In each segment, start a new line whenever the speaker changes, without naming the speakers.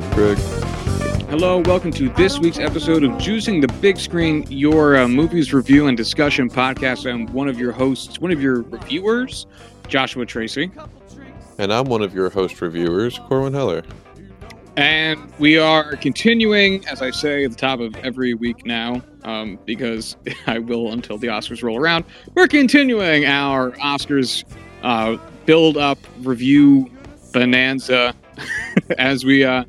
Up, Greg?
Hello, welcome to this week's episode of Juicing the Big Screen, your uh, movies review and discussion podcast. I'm one of your hosts, one of your reviewers, Joshua Tracy.
And I'm one of your host reviewers, Corwin Heller.
And we are continuing, as I say at the top of every week now, um, because I will until the Oscars roll around. We're continuing our Oscars uh, build up review bonanza as we uh,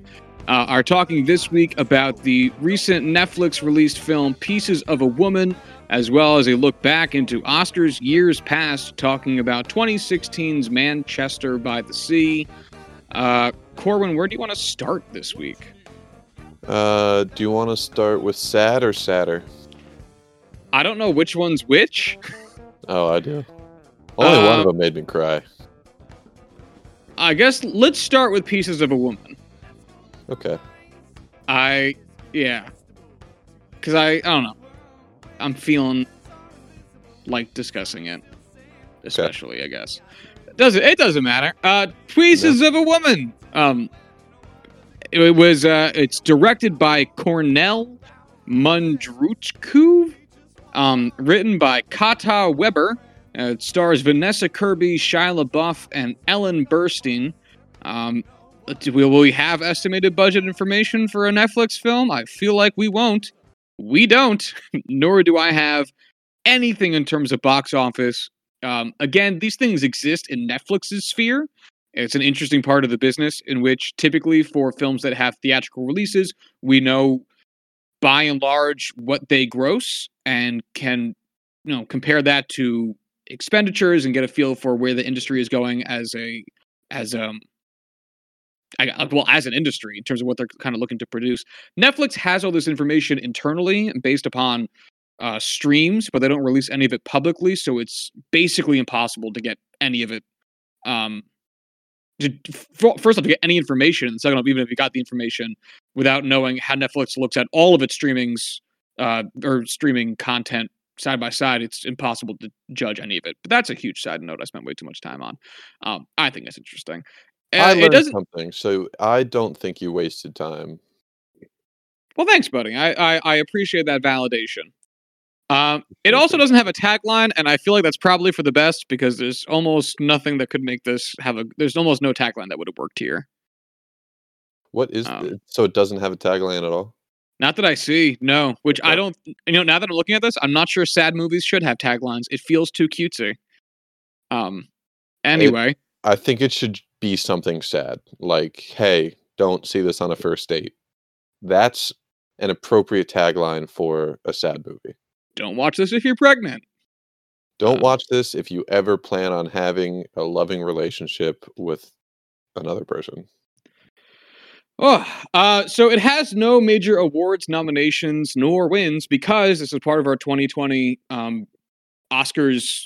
uh, are talking this week about the recent Netflix released film Pieces of a Woman, as well as a look back into Oscars years past, talking about 2016's Manchester by the Sea. Uh, Corwin, where do you want to start this week?
Uh, do you want to start with sad or sadder?
I don't know which one's which.
Oh, I do. Only one of
Uh,
them made me cry.
I guess let's start with Pieces of a Woman.
Okay.
I, yeah. Because I, I don't know. I'm feeling like discussing it, especially, I guess. Does it? It doesn't matter. Uh, Pieces of a Woman. Um, it was. Uh, it's directed by Kornél Mundruczó. Um, written by Kata Weber. Uh, it stars Vanessa Kirby, Shia LaBeouf, and Ellen Burstyn. Um, will we have estimated budget information for a Netflix film? I feel like we won't. We don't. Nor do I have anything in terms of box office. Um, again, these things exist in Netflix's sphere. It's an interesting part of the business in which typically for films that have theatrical releases, we know by and large what they gross and can you know compare that to expenditures and get a feel for where the industry is going as a as um I, well as an industry in terms of what they're kind of looking to produce. Netflix has all this information internally based upon uh, streams, but they don't release any of it publicly, so it's basically impossible to get any of it. Um, to, first off, to get any information, and second off, even if you got the information without knowing how Netflix looks at all of its streamings uh, or streaming content side by side, it's impossible to judge any of it. But that's a huge side note I spent way too much time on. Um, I think it's interesting.
I
it
learned
doesn't.
something, so I don't think you wasted time.
Well, thanks, buddy. I, I, I appreciate that validation. Um, it also doesn't have a tagline, and I feel like that's probably for the best because there's almost nothing that could make this have a. There's almost no tagline that would have worked here.
What is
Um,
so it doesn't have a tagline at all?
Not that I see, no. Which I don't. You know, now that I'm looking at this, I'm not sure sad movies should have taglines. It feels too cutesy. Um. Anyway,
I think it should be something sad, like "Hey, don't see this on a first date." That's an appropriate tagline for a sad movie.
don't watch this if you're pregnant.
Don't
Uh,
watch this if you ever plan on having a loving relationship with another person.
Oh, uh, so it has no major awards nominations nor wins because this is part of our 2020 um, Oscars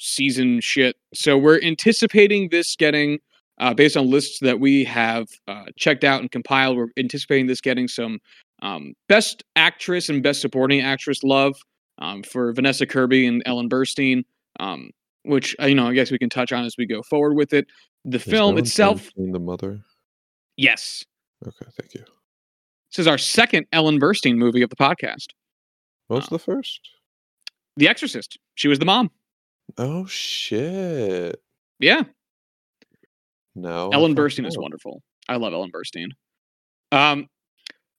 season shit. So we're anticipating this getting, uh, based on lists that we have uh, checked out and compiled, we're anticipating this getting some um, Best Actress and Best Supporting Actress love um, for Vanessa Kirby and Ellen Burstyn, um, which uh, you know I guess we can touch on as we go forward with it. The
Is
film
Ellen
itself,
the mother.
yes,
Okay, thank you.
This is our second Ellen Burstyn movie of the podcast.
What was
Uh,
the first?
The Exorcist. She was the mom.
Oh shit!
Yeah.
No,
Ellen Burstyn is wonderful. I love Ellen Burstyn. Um,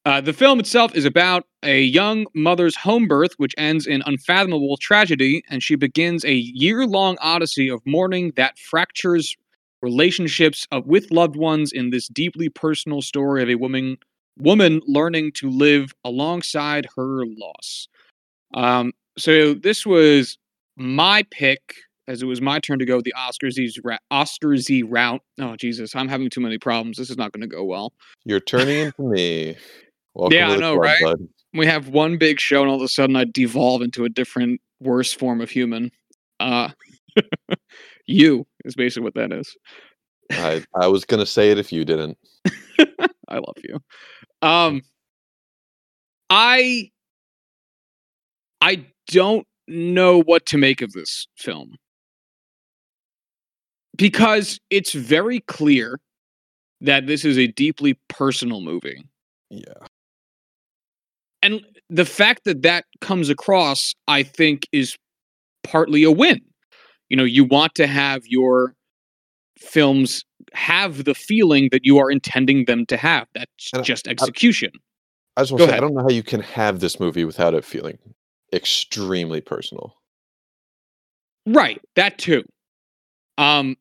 uh, the film itself is about a young mother's home birth, which ends in unfathomable tragedy, and she begins a year-long odyssey of mourning that fractures relationships of, with loved ones in this deeply personal story of a woman woman learning to live alongside her loss. Um, so this was my pick, as it was my turn to go the Oscars ra- Oscarsy route. Oh Jesus, I'm having too many problems. This is not going to go well.
You're turning into me. Welcome
Yeah, I know, right?
bud.
We have one big show, and all of a sudden, I devolve into a different, worse form of human. Uh, you is basically what that is.
I I was gonna say it if you didn't.
I love you. Um, I I don't know what to make of this film because it's very clear that this is a deeply personal movie.
Yeah.
And the fact that that comes across, I think, is partly a win. You know, you want to have your films have the feeling that you are intending them to have. That's
And I-
just execution.
I just want to say, I don't know how you can have this movie without it feeling extremely personal.
Right, that too. Um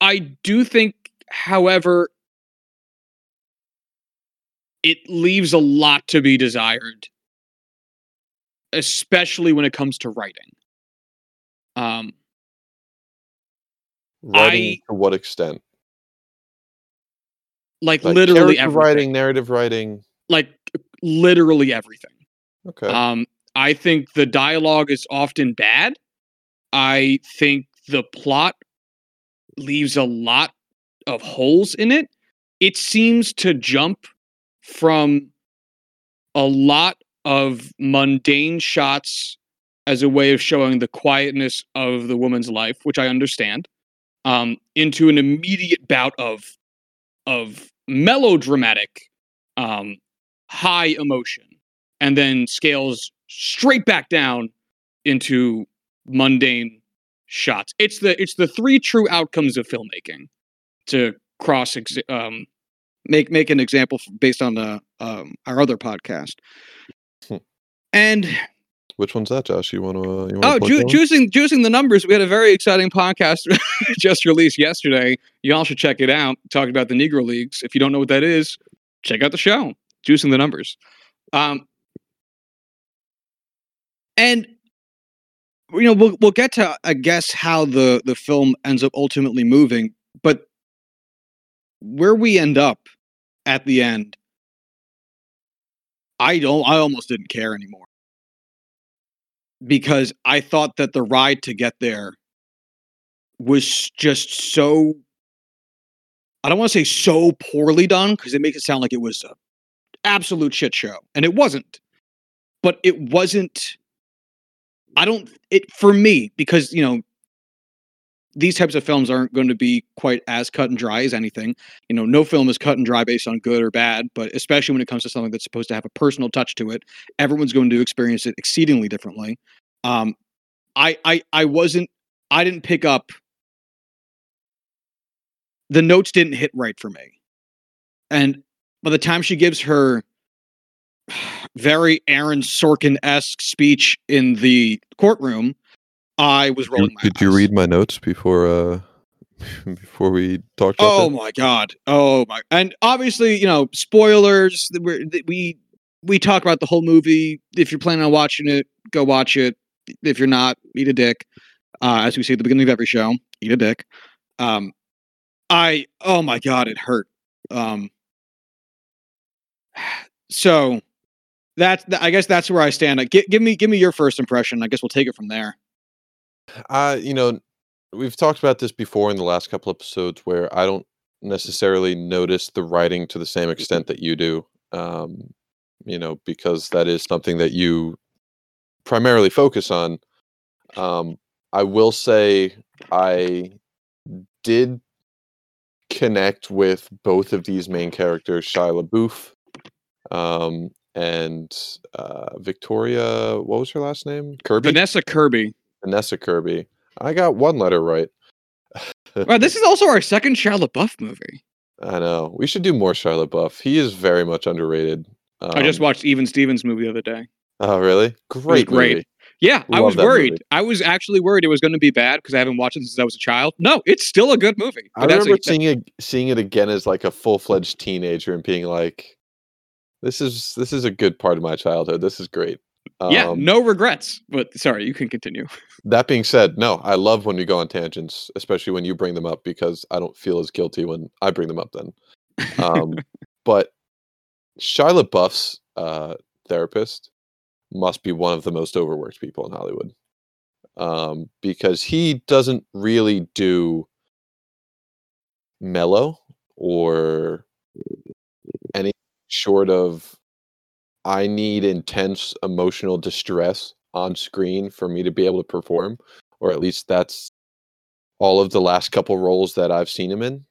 I do think however it leaves a lot to be desired especially when it comes to writing. Um
Writing
I-
to what extent?
like,
Like
literally everything.
writing, narrative writing.
Like literally everything.
Okay.
Um, I think the dialogue is often bad. I think the plot leaves a lot of holes in it. It seems to jump from a lot of mundane shots as a way of showing the quietness of the woman's life, which I understand, um, into an immediate bout of of melodramatic, um, high emotion and then scales straight back down into mundane shots. It's the it's the three true outcomes of filmmaking to cross um make make an example based on the um our other podcast.
Hmm.
And
Which one's that, Josh? You want to? Uh, you wanna
oh, ju- juicing juicing the numbers. We had a very exciting podcast just released yesterday. Y'all should check it out. Talking about the Negro Leagues. If you don't know what that is, check out the show. Juicing the numbers. Um, and you know we'll we'll get to I guess how the the film ends up ultimately moving, but where we end up at the end, I don't. I almost didn't care anymore because I thought that the ride to get there was just so. I don't want to say so poorly done because it makes it sound like it was a absolute shit show, and it wasn't. But it wasn't. I don't. It for me because you know these types of films aren't going to be quite as cut and dry as anything. You know, no film is cut and dry based on good or bad, but especially when it comes to something that's supposed to have a personal touch to it, everyone's going to experience it exceedingly differently. Um, I, I, I wasn't, I didn't pick up. The notes didn't hit right for me, and by the time she gives her very Aaron Sorkin esque speech in the courtroom, I was rolling my
Did you read my notes before? uh Before we talked about
Oh
that?
my god! Oh my! And obviously, you know, spoilers. we're- We we talk about the whole movie. If you're planning on watching it, go watch it. If you're not, eat a dick. Uh, as we say at the beginning of every show, eat a dick. Um, I oh my god, it hurt. Um, so that's th- I guess that's where I stand. Uh, gi- give me give me your first impression. I guess we'll take it from there.
Uh, you know, we've talked about this before in the last couple episodes where I don't necessarily notice the writing to the same extent that you do. Um, you know, because that is something that you primarily focus on. Um, I will say I did connect with both of these main characters, Shia LaBeouf um, and uh, Victoria. What was her last name? Kirby.
Vanessa Kirby.
Vanessa Kirby. I got one letter right.
Wow, this is also our second Shia LaBeouf movie.
I know. We should do more Shia LaBeouf. He is very much underrated. Um,
I just watched Even Stevens movie the other day.
Oh, really? Great,
great.
movie.
Yeah, I was worried.
movie.
I was actually worried it was going to be bad because I haven't watched it since I was a child. No, it's still a good movie.
I remember seeing it, seeing it again as like a full fledged teenager and being like, "This is this is a good part of my childhood. This is great."
yeah,
Um,
no regrets. But sorry, you can continue.
That being said, no, I love when we go on tangents, especially when you bring them up because I don't feel as guilty when I bring them up. Then, um, but Shia LaBeouf's uh, therapist must be one of the most overworked people in Hollywood um, because he doesn't really do mellow or any short of I need intense emotional distress on screen for me to be able to perform, or at least that's all of the last couple roles that I've seen him in.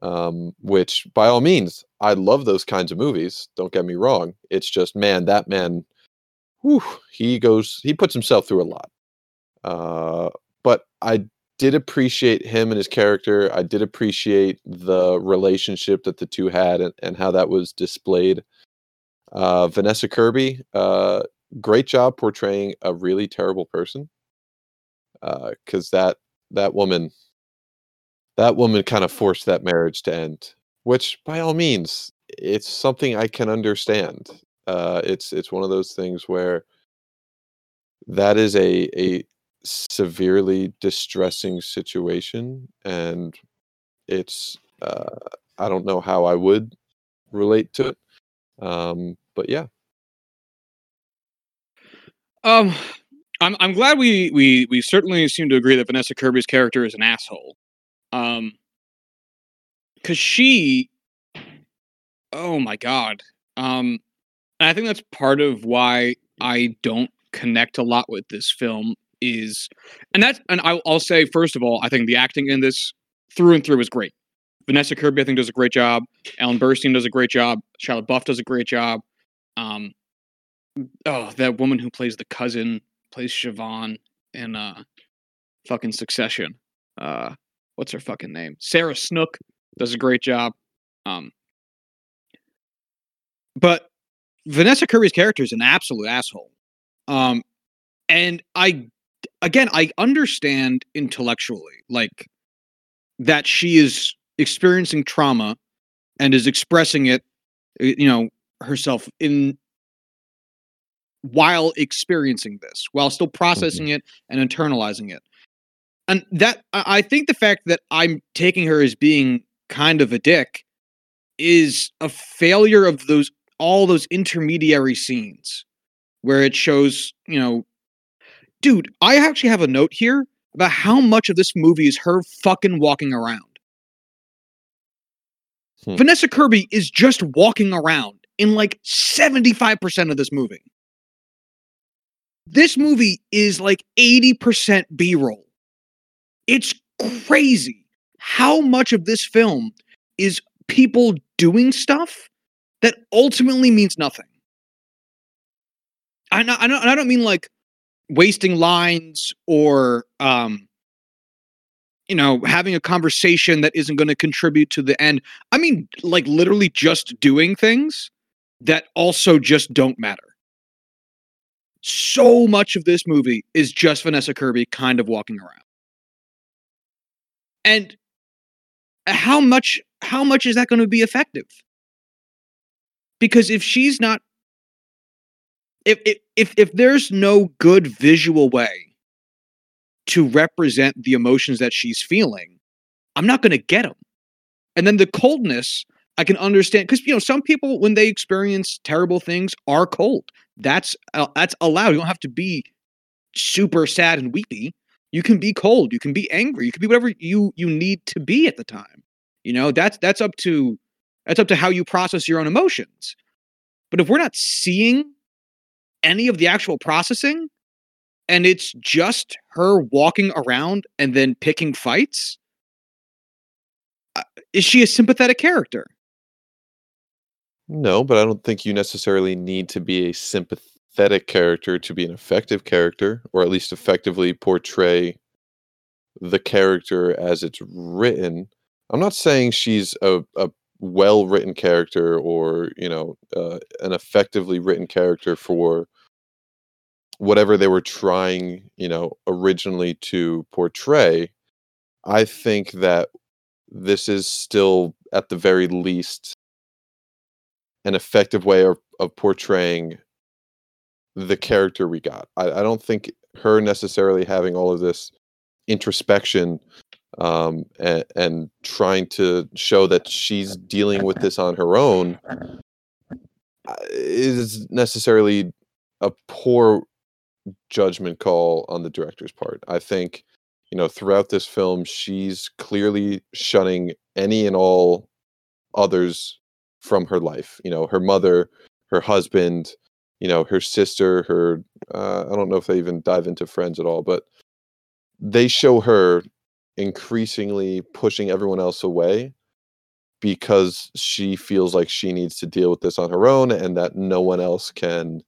Um, which by all means, I love those kinds of movies. Don't get me wrong. It's just man, that man, whew, he goes, he puts himself through a lot. Uh, but I did appreciate him and his character. I did appreciate the relationship that the two had and, and how that was displayed. Uh, Vanessa Kirby, uh, great job portraying a really terrible person. Because that that woman, that woman kind of forced that marriage to end. Which, by all means, it's something I can understand. Uh, it's it's one of those things where that is a a severely distressing situation, and it's uh, I don't know how I would relate to it. Um, but yeah,
Um, I'm I'm glad we we we certainly seem to agree that Vanessa Kirby's character is an asshole. Um, because she, oh my god. Um, and I think that's part of why I don't connect a lot with this film is, and that's and I'll, I'll say first of all, I think the acting in this through and through is great. Vanessa Kirby, I think, does a great job. Ellen Burstyn does a great job. Shia LaBeouf does a great job. Um, oh, that woman who plays the cousin plays Siobhan in uh fucking Succession. Uh, what's her fucking name? Sarah Snook does a great job. Um, but Vanessa Kirby's character is an absolute asshole. Um, and I, again, I understand intellectually, like that she is experiencing trauma and is expressing it, you know, herself in while experiencing this, while still processing mm-hmm. it and internalizing it. And that I think the fact that I'm taking her as being kind of a dick is a failure of those all those intermediary scenes where it shows, you know, dude, I actually have a note here about how much of this movie is her fucking walking around.
Hmm.
Vanessa Kirby is just walking around in like 75% of this movie. This movie is like 80% B roll. It's crazy how much of this film is people doing stuff that ultimately means nothing. I know, I know, I don't mean like wasting lines or um you know having a conversation that isn't going to contribute to the end. I mean like literally just doing things that also just don't matter. So much of this movie is just Vanessa Kirby kind of walking around. And how much how much is that going to be effective? Because if she's not if if if, there's no good visual way to represent the emotions that she's feeling, I'm not going to get them. And then the coldness, I can understand because you know some people when they experience terrible things are cold. That's uh, that's allowed. You don't have to be super sad and weepy. You can be cold. You can be angry. You can be whatever you you need to be at the time. You know that's that's up to that's up to how you process your own emotions. But if we're not seeing any of the actual processing, and it's just her walking around and then picking fights, uh, is she a sympathetic character?
no, but I don't think you necessarily need to be a sympathetic character to be an effective character, or at least effectively portray the character as it's written. I'm not saying she's a, a well written character or you know uh, an effectively written character for whatever they were trying you know originally to portray i think that this is still at the very least an effective way of, of portraying the character we got. I, I don't think her necessarily having all of this introspection um, and, and trying to show that she's dealing with this on her own uh, is necessarily a poor judgment call on the director's part. I think, you know, throughout this film, she's clearly shunning any and all others from her life. You know, her mother, her husband, you know, her sister, her, uh, I don't know if they even dive into friends at all, but they show her increasingly pushing everyone else away because she feels like she needs to deal with this on her own and that no one else can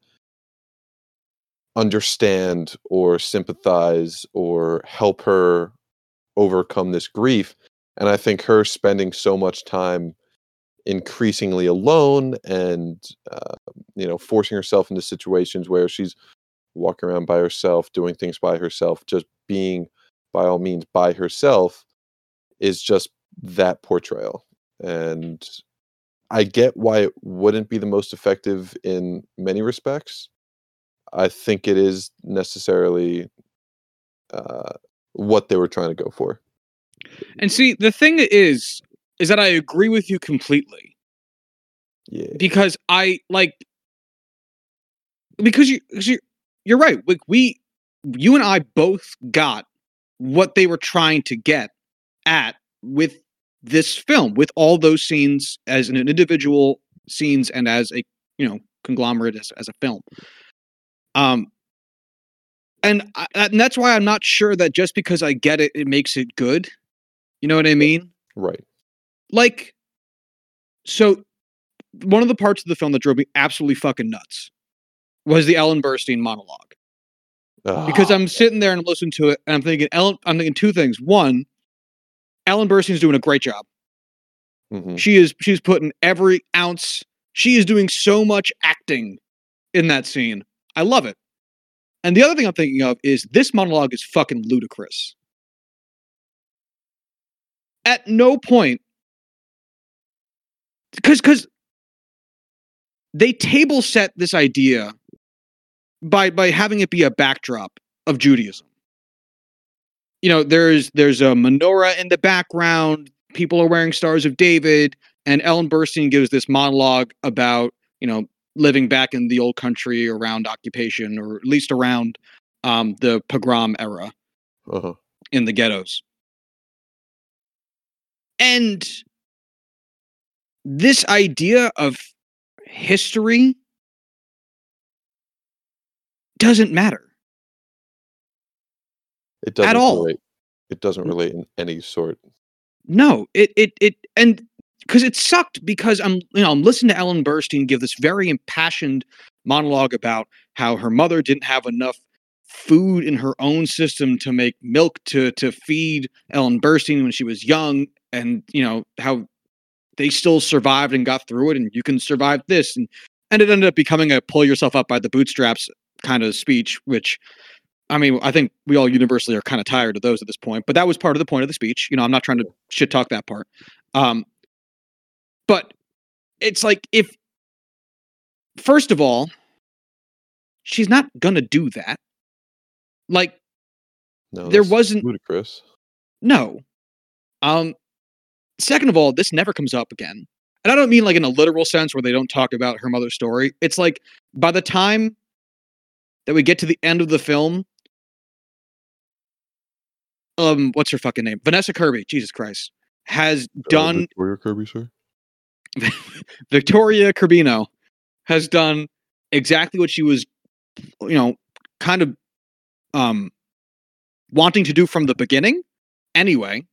understand or sympathize or help her overcome this grief. And i think her spending so much time increasingly alone and uh, you know forcing herself into situations where she's walking around by herself doing things by herself just being by all means by herself is just that portrayal. And i get why it wouldn't be the most effective in many respects. I think it is necessarily uh, what they were trying to go for.
And see, the thing is, is that I agree with you completely.
Yeah.
Because I like because you 'cause you you're right. Like we, you and I both got what they were trying to get at with this film, with all those scenes as an individual scenes and as a you know conglomerate as, as a film. Um, and I, and that's why I'm not sure that just because I get it, it makes it good. You know what I mean?
right
like so one of the parts of the film that drove me absolutely fucking nuts was the Ellen Burstyn monologue because
Ah,
I'm sitting there and I'm listening to it and I'm thinking Ellen I'm thinking two things. One Ellen Burstyn's doing a great job.
Mhm.
she is she's putting every ounce she is doing so much acting in that scene. I love it. And the other thing I'm thinking of is this monologue is fucking ludicrous. At no point because because they table set this idea by by having it be a backdrop of Judaism. You know, there's there's a menorah in the background. People are wearing stars of David, and Ellen Burstyn gives this monologue about you know living back in the old country around occupation, or at least around um, the pogrom era
uh-huh.
in the ghettos. And this idea of history doesn't matter.
it doesn't at
all.
relate it doesn't relate in any sort
No, it it it and because it sucked because I'm you know I'm listening to Ellen Burstyn give this very impassioned monologue about how her mother didn't have enough food in her own system to make milk to to feed Ellen Burstyn when she was young and you know how they still survived and got through it and you can survive this and and it ended up becoming a pull yourself up by the bootstraps kind of speech which I mean I think we all universally are kind of tired of those at this point but that was part of the point of the speech you know I'm not trying to shit talk that part um but it's like if first of all she's not gonna do that like
no
There wasn't-
ludicrous
No. Um second of all, this never comes up again. And I don't mean like in a literal sense where they don't talk about her mother's story. It's like by the time that we get to the end of the film, um, what's her fucking name? Vanessa Kirby, Jesus Christ, has
Uh,
done
Victoria Kirby sir
Victoria Kirbino has done exactly what she was, you know, kind of um wanting to do from the beginning anyway.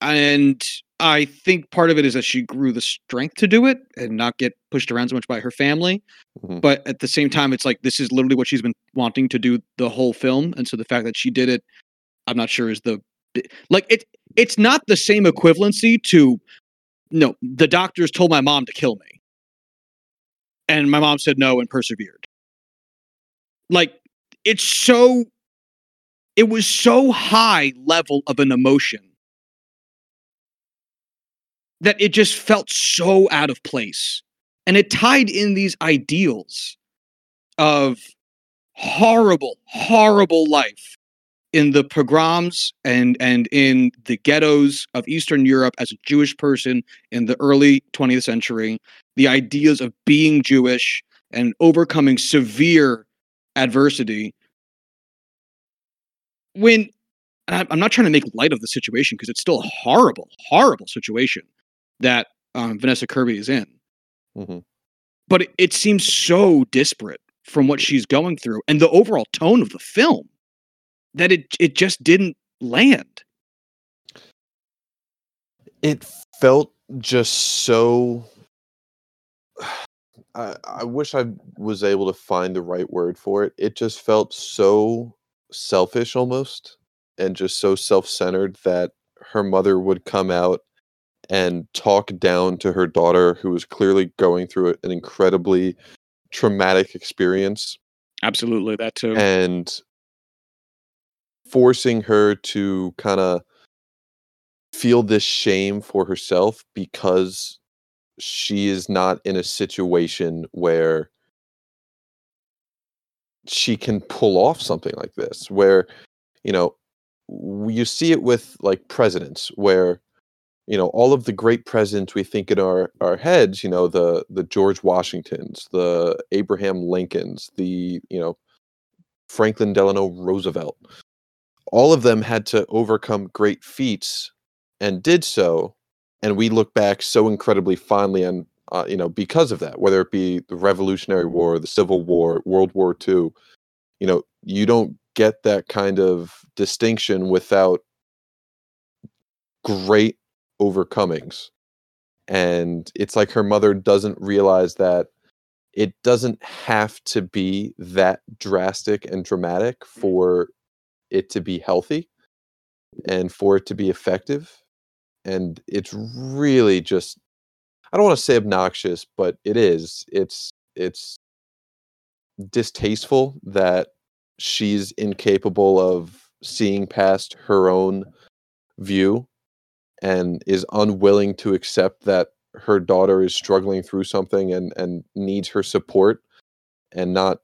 And I think part of it is that she grew the strength to do it and not get pushed around so much by her family.
Mhm.
But at the same time, it's like this is literally what she's been wanting to do the whole film. And so the fact that she did it, I'm not sure is the like it it's not the same equivalency to no, the doctors told my mom to kill me. And my mom said no and persevered. Like it's so it was so high level of an emotion that it just felt so out of place. And it tied in these ideals of horrible, horrible life in the pogroms and and in the ghettos of Eastern Europe as a Jewish person in the early 20th century, the ideas of being Jewish and overcoming severe adversity. When I'm not trying to make light of the situation because it's still a horrible, horrible situation that um, Vanessa Kirby is in.
Mhm.
But it, it seems so disparate from what she's going through and the overall tone of the film that it it just didn't land.
it felt just so I, I wish I was able to find the right word for it. It just felt so selfish almost and just so self-centered that her mother would come out and talk down to her daughter who was clearly going through an incredibly traumatic experience
Absolutely, that too.
and forcing her to kind of feel this shame for herself because she is not in a situation where she can pull off something like this where you know you see it with like presidents where you know all of the great presidents we think in our our heads you know the the george washingtons the abraham lincolns the you know franklin delano roosevelt all of them had to overcome great feats and did so and we look back so incredibly fondly on uh, you know because of that whether it be the revolutionary war the civil war world war ii you know you don't get that kind of distinction without great overcomings. And it's like her mother doesn't realize that it doesn't have to be that drastic and dramatic mm. for it to be healthy and for it to be effective. And it's really just i don't want to say obnoxious but it is. It's it's distasteful that she's incapable of seeing past her own view and is unwilling to accept that her daughter is struggling through something and and needs her support and not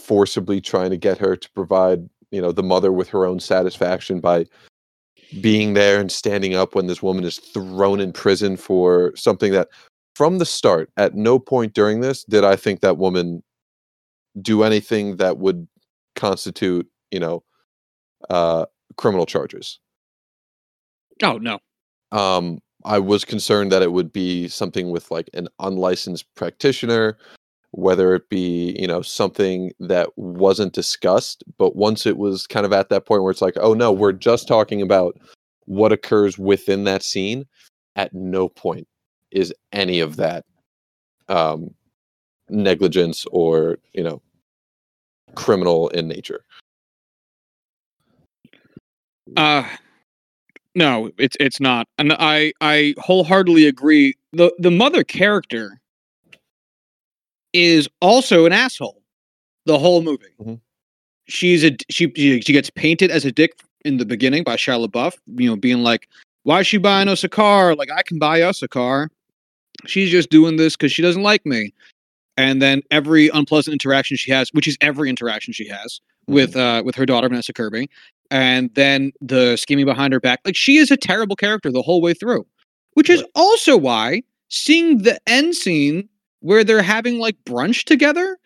forcibly trying to get her to provide you know the mother with her own satisfaction by being there and standing up when this woman is thrown in prison for something that from the start at no point during this did i think that woman do anything that would constitute you know uh criminal charges
Oh no.
um i was concerned that it would be something with like an unlicensed practitioner whether it be you know something that wasn't discussed but once it was kind of at that point where it's like oh no we're just talking about what occurs within that scene at no point is any of that um negligence or you know criminal in nature
Uh no, it's it's not. And I I wholeheartedly agree. The the mother character is also an asshole the whole movie.
Mhm.
She's a she she she gets painted as a dick in the beginning by Shia LaBeouf, you know, being like, "Why is she buying us a car? Like I can buy us a car." She's just doing this because she doesn't like me. And then every unpleasant interaction she has, which is every interaction she has with uh with her daughter Vanessa Kirby, and then the scheming behind her back, like she is a terrible character the whole way through. Which is also why seeing the end scene where they're having like brunch together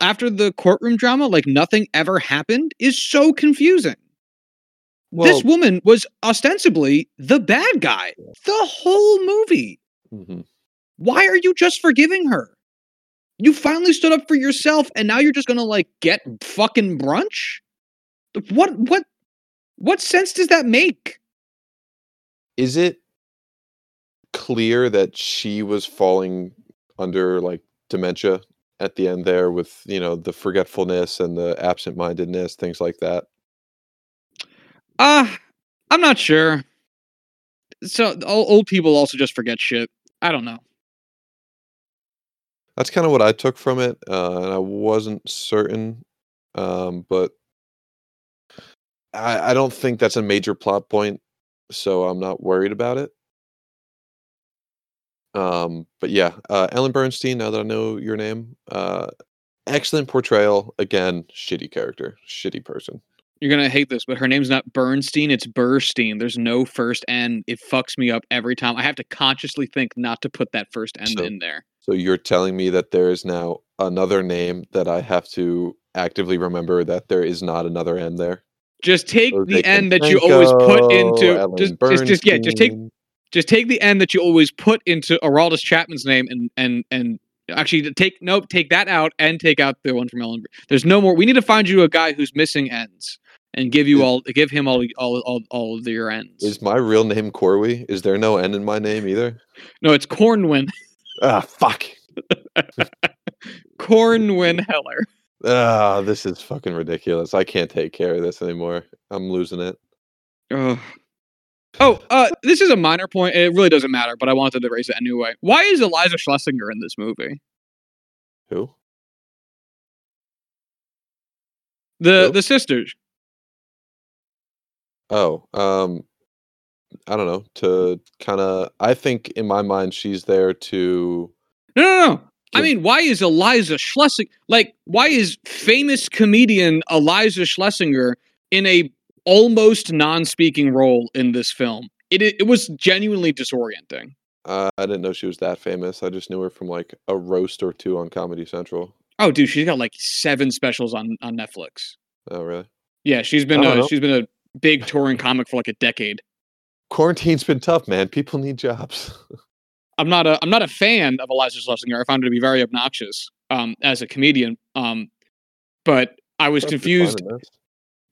after the courtroom drama, like nothing ever happened, is so confusing.
well
this woman was ostensibly the bad guy the whole movie.
mhm.
Why are you just forgiving her? You finally stood up for yourself and now you're just gonna like get fucking brunch? What what what sense does that make?
is it clear that she was falling under like dementia at the end there with you know the forgetfulness and the absent-mindedness things like that
Uh I'm not sure. So old people also just forget shit. I don't know.
that's kind of what i took from it uh, and i wasn't certain um, but I, I don't think that's a major plot point so i'm not worried about it um, but yeah uh, ellen bernstein now that i know your name uh, excellent portrayal again shitty character shitty person
You're gonna hate this, but her name's not Bernstein, it's Burstyn. There's no first N. It fucks me up every time. I have to consciously think not to put that first N
So-
in there.
So you're telling me that there is now another name that I have to actively remember that there is not another N there.
Just take
Jose
the N that you always put into just, just just yeah, just take just take the end that you always put into Araldus Chapman's name and and and actually take nope, take that out and take out the one from Ellen. There's no more. We need to find you a guy who's missing ends and give you all give him all all all, all of your ends.
Is my real name Corey? Is there no end in my name either?
no, it's Cornwin.
Ah, fuck.
Cornwin Heller.
Ah, this is fucking ridiculous. I can't take care of this anymore. I'm losing it.
Ugh. Oh, uh, this is a minor point. It really doesn't matter, but I wanted to raise it anyway. Why is Eliza Schlesinger in this movie?
Who?
The
Who?
the sisters.
Oh, um, I don't know. To kind of, I think in my mind, she's there to.
No, no, no. I mean, why is Eliza Schlesinger like? Why is famous comedian Eliza Schlesinger in a almost non-speaking role in this film? It it, was genuinely disorienting.
Uh, I didn't know she was that famous. I just knew her from like a roast or two on Comedy Central.
Oh, dude, she's got like seven specials on on Netflix.
Oh, really?
Yeah, she's been a,
know.
she's been a big touring comic for like a decade.
Quarantine's been tough, man. People need jobs.
I'm not a I'm not a fan of Eliza Schlesinger. I found her to be very obnoxious um, as a comedian. Um, but I was
That's
confused.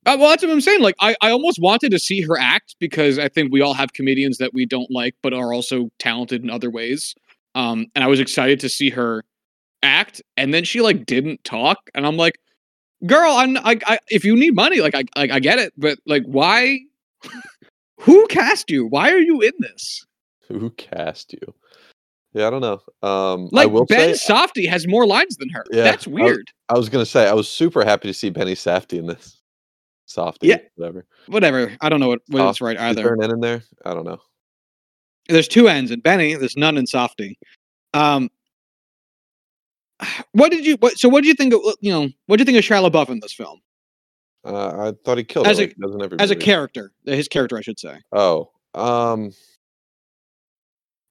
Uh, well, that's what I'm saying. Like, I, I almost wanted to see her act because I think we all have comedians that we don't like, but are also talented in other ways. Um, and I was excited to see her act, and then she like didn't talk, and I'm like, girl, I'm I, I if you need money, like I like I get it, but like why? Who cast you? Why are you in this?
Who cast you? Yeah, I don't know. Um, I
Like
will
Ben
say,
Safdie has more lines than her.
Yeah,
That's
I was-
weird.
I was gonna say I was super happy to see Benny Safdie in this. Safdie,
Yeah.
whatever.
Whatever. I don't know what, what it's right
Is there
either.
an N in there? I don't know.
There's two ends in Benny. There's none in Safdie. Um, what did you? What, so what did you think? Of, you know, what did you think of Shia LaBeouf in this film
Uh, I thought he killed
As
it.
a-
like he does in every
as a character? His character, I should say.
Oh, um,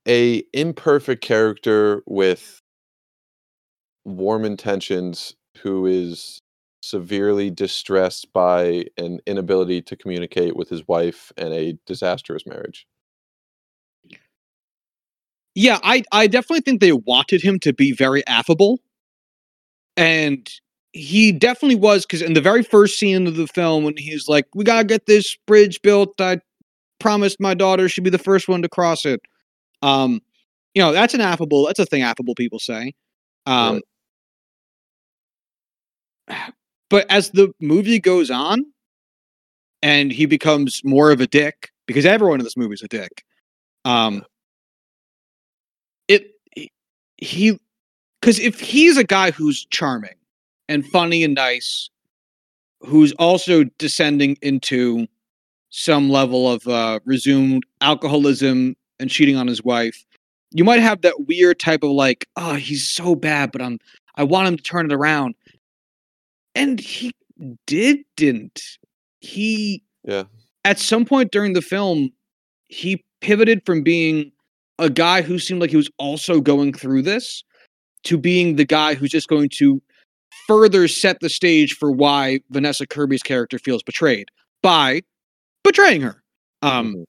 a imperfect character with warm intentions who is severely distressed by an inability to communicate with his wife and a disastrous marriage.
Yeah, I I definitely think they wanted him to be very affable, and he definitely was. Because in the very first scene of the film, when he's like, "We gotta get this bridge built," I promised my daughter she'd be the first one to cross it. Um, you know, that's an affable. That's a thing affable people say. Um, but as the movie goes on, and he becomes more of a dick because everyone in this movie is a dick. Um, it he because if he's a guy who's charming and funny and nice, who's also descending into some level of uh, resumed alcoholism and cheating on his wife, you might have that weird type of like, oh, he's so bad, but I'm I want him to turn it around, and he did didn't he
Yeah.
at some point during the film he pivoted from being a guy who seemed like he was also going through this to being the guy who's just going to further set the stage for why Vanessa Kirby's character feels betrayed by betraying her. Um,
Mhm.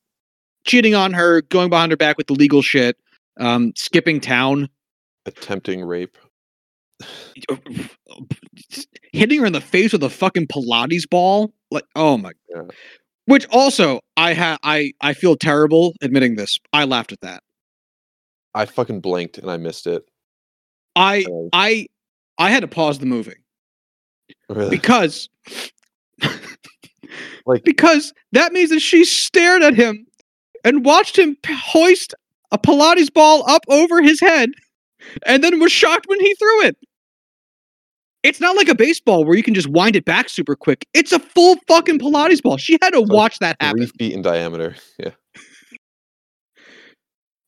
Cheating on her, going behind her back with the legal shit, um, skipping town,
Attempting rape.
hitting her in the face with a fucking Pilates ball. Like, oh my.
Yeah.
Which also, I ha- I I feel terrible admitting this. I laughed at that.
I fucking blinked and I missed it.
I I I had to pause the movie
really?
because
Like-
because that means that she stared at him and watched him hoist a Pilates ball up over his head and then was shocked when he threw it. It's not like a baseball where you can just wind it back super quick. It's a full fucking Pilates ball. She had to watch that happen.
Three feet in diameter. Yeah.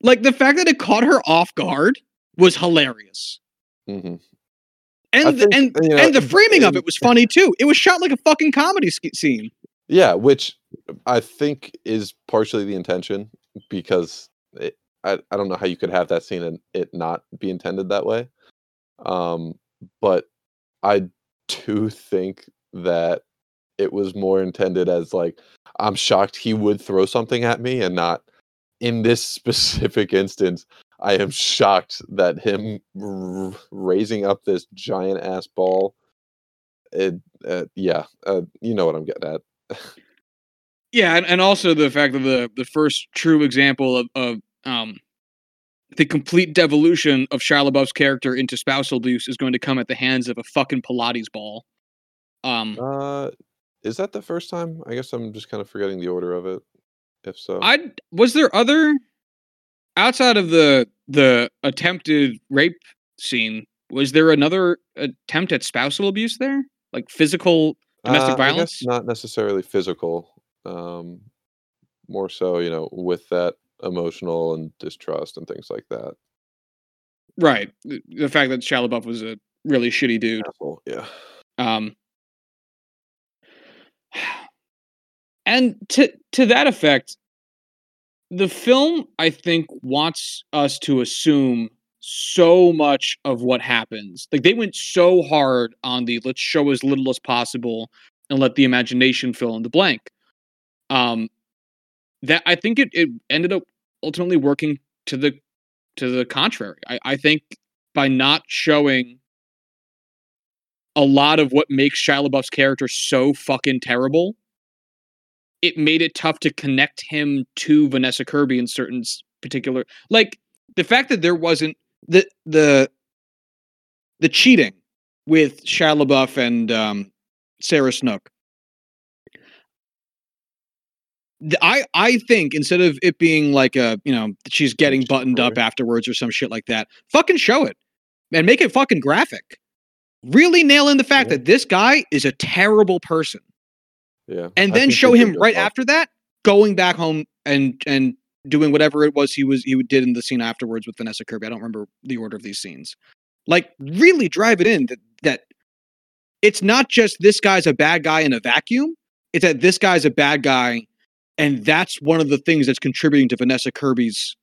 Like the fact that it caught her off guard was hilarious.
hmm
And the,
think,
and
you know,
and the
in-
framing of it was funny too. It was shot like a fucking comedy sk- scene.
Yeah, which I think is partially the intention because it, I I don't know how you could have that scene and it not be intended that way. Um, but I do think that it was more intended as like I'm shocked he would throw something at me and not in this specific instance. I am shocked that him r- raising up this giant ass ball. It, uh, yeah, uh, you know what I'm getting at.
Yeah, and, and also the fact that the the first true example of, of um the complete devolution of Shia LaBeouf's character into spousal abuse is going to come at the hands of a fucking Pilates ball. Um,
Uh, is that the first time? I guess I'm just kind of forgetting the order of it. If so,
I was there other outside of the the attempted rape scene. Was there another attempt at spousal abuse there, like physical domestic
Uh, I
violence?
guess not necessarily physical. Um, more so, you know, with that emotional and distrust and things like that.
Right. The, the fact that Shia LaBeouf was a really shitty dude.
Asshole, yeah.
Um, and to to that effect, the film I think wants us to assume so much of what happens. Like they went so hard on the let's show as little as possible and let the imagination fill in the blank. Um, that I think it, it ended up ultimately working to the to the contrary. I, I think by not showing a lot of what makes Shia LaBeouf's character so fucking terrible, it made it tough to connect him to Vanessa Kirby in certain particular like the fact that there wasn't the the the cheating with Shia LaBeouf and um, Sarah Snook. The- I I think instead of it being like a you know she's getting buttoned up afterwards or some shit like that, fucking show it and make it fucking graphic. Really nail in the fact
Yeah.
that this guy is a terrible person
Yeah.
and then show him right after that going back home and and doing whatever it was he was he did in the scene afterwards with Vanessa Kirby. I don't remember the order of these scenes. Like really drive it in that that it's not just this guy's a bad guy in a vacuum. It's that this guy's a bad guy, and that's one of the things that's contributing to Vanessa Kirby's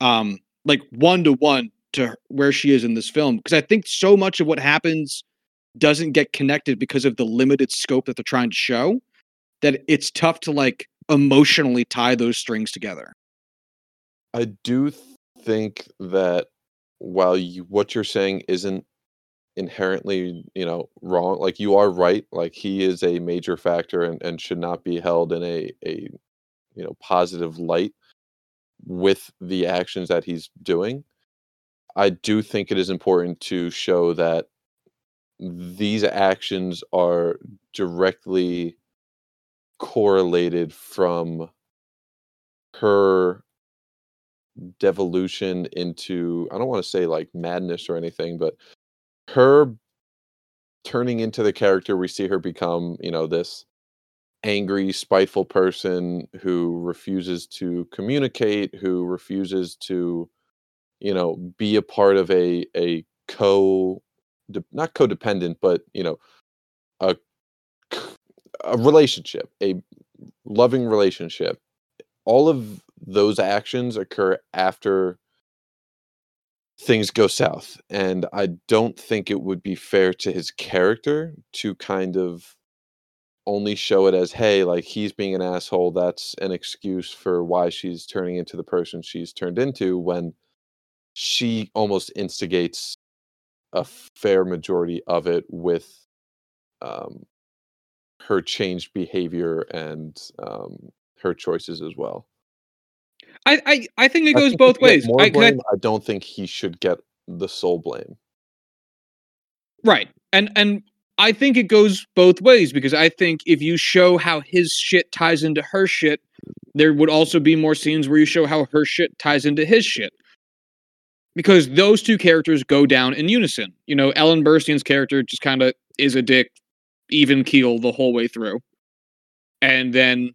um like one to one to where she is in this film. Because I think so much of what happens doesn't get connected because of the limited scope that they're trying to show that it's tough to like emotionally tie those strings together.
I do think that while you, what you're saying isn't inherently, you know, wrong, like you are right, like he is a major factor and, and should not be held in a, a, you know, positive light with the actions that he's doing. I do think it is important to show that these actions are directly correlated from her devolution into I don't want to say like madness or anything, but her turning into the character we see her become, you know, this angry, spiteful person who refuses to communicate, who refuses to, you know, be a part of a a co not codependent, but you know, a a relationship, a loving relationship. All of those actions occur after things go south and i don't think it would be fair to his character to kind of only show it as hey like he's being an asshole that's an excuse for why she's turning into the person she's turned into when she almost instigates a fair majority of it with um, her changed behavior and um, her choices as well
I I, I think it goes
think
both ways. I, 'cause I-
I don't think he should get the sole blame.
right. And and I think it goes both ways because I think if you show how his shit ties into her shit, there would also be more scenes where you show how her shit ties into his shit. Because those two characters go down in unison. You know, Ellen Burstyn's character just kind of is a dick, even keel the whole way through. And then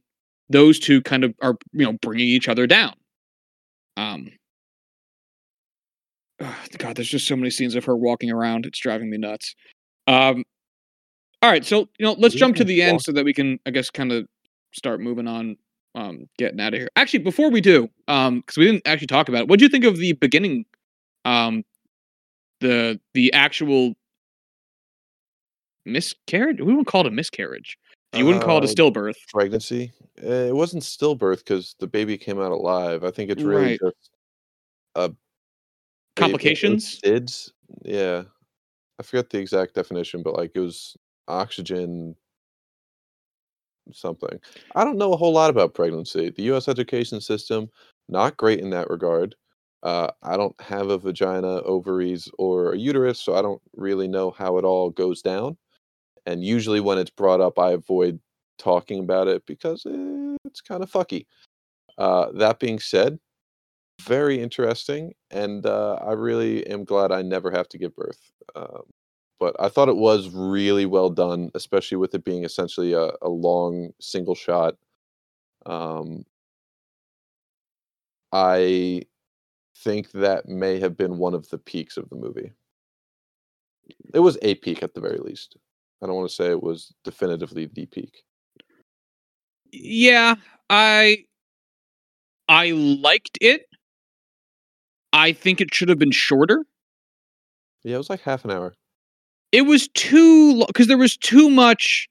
those two kind of are, you know, bringing each other down. Um, God, there's just so many scenes of her walking around. It's driving me nuts. Um, all right, so you know, let's jump to the end so that we can, I guess, kind of start moving on, um, getting out of here. Actually, before we do, um, because we didn't actually talk about it, what do you think of the beginning, um, the the actual miscarriage? We wouldn't call it a miscarriage. You wouldn't call it a
Uh,
stillbirth.
Pregnancy. Uh, It wasn't stillbirth because the baby came out alive. I think it's really
Right.
just
Complications?
SIDS. Yeah, I forget the exact definition, but like it was oxygen something. I don't know a whole lot about pregnancy. The U.S. education system not great in that regard. Uh, I don't have a vagina, ovaries, or a uterus, so I don't really know how it all goes down. And usually, when it's brought up, I avoid talking about it because eh, it's kind of fucky. Uh, that being said, very interesting, and uh, I really am glad I never have to give birth. Um, but I thought it was really well done, especially with it being essentially a, a long single shot. Um, I think that may have been one of the peaks of the movie. It was a peak at the very least. I don't want to say it was definitively the peak.
Yeah, I I liked it. I think it should have been shorter.
Yeah, it was like half an hour.
It was too because there was too much.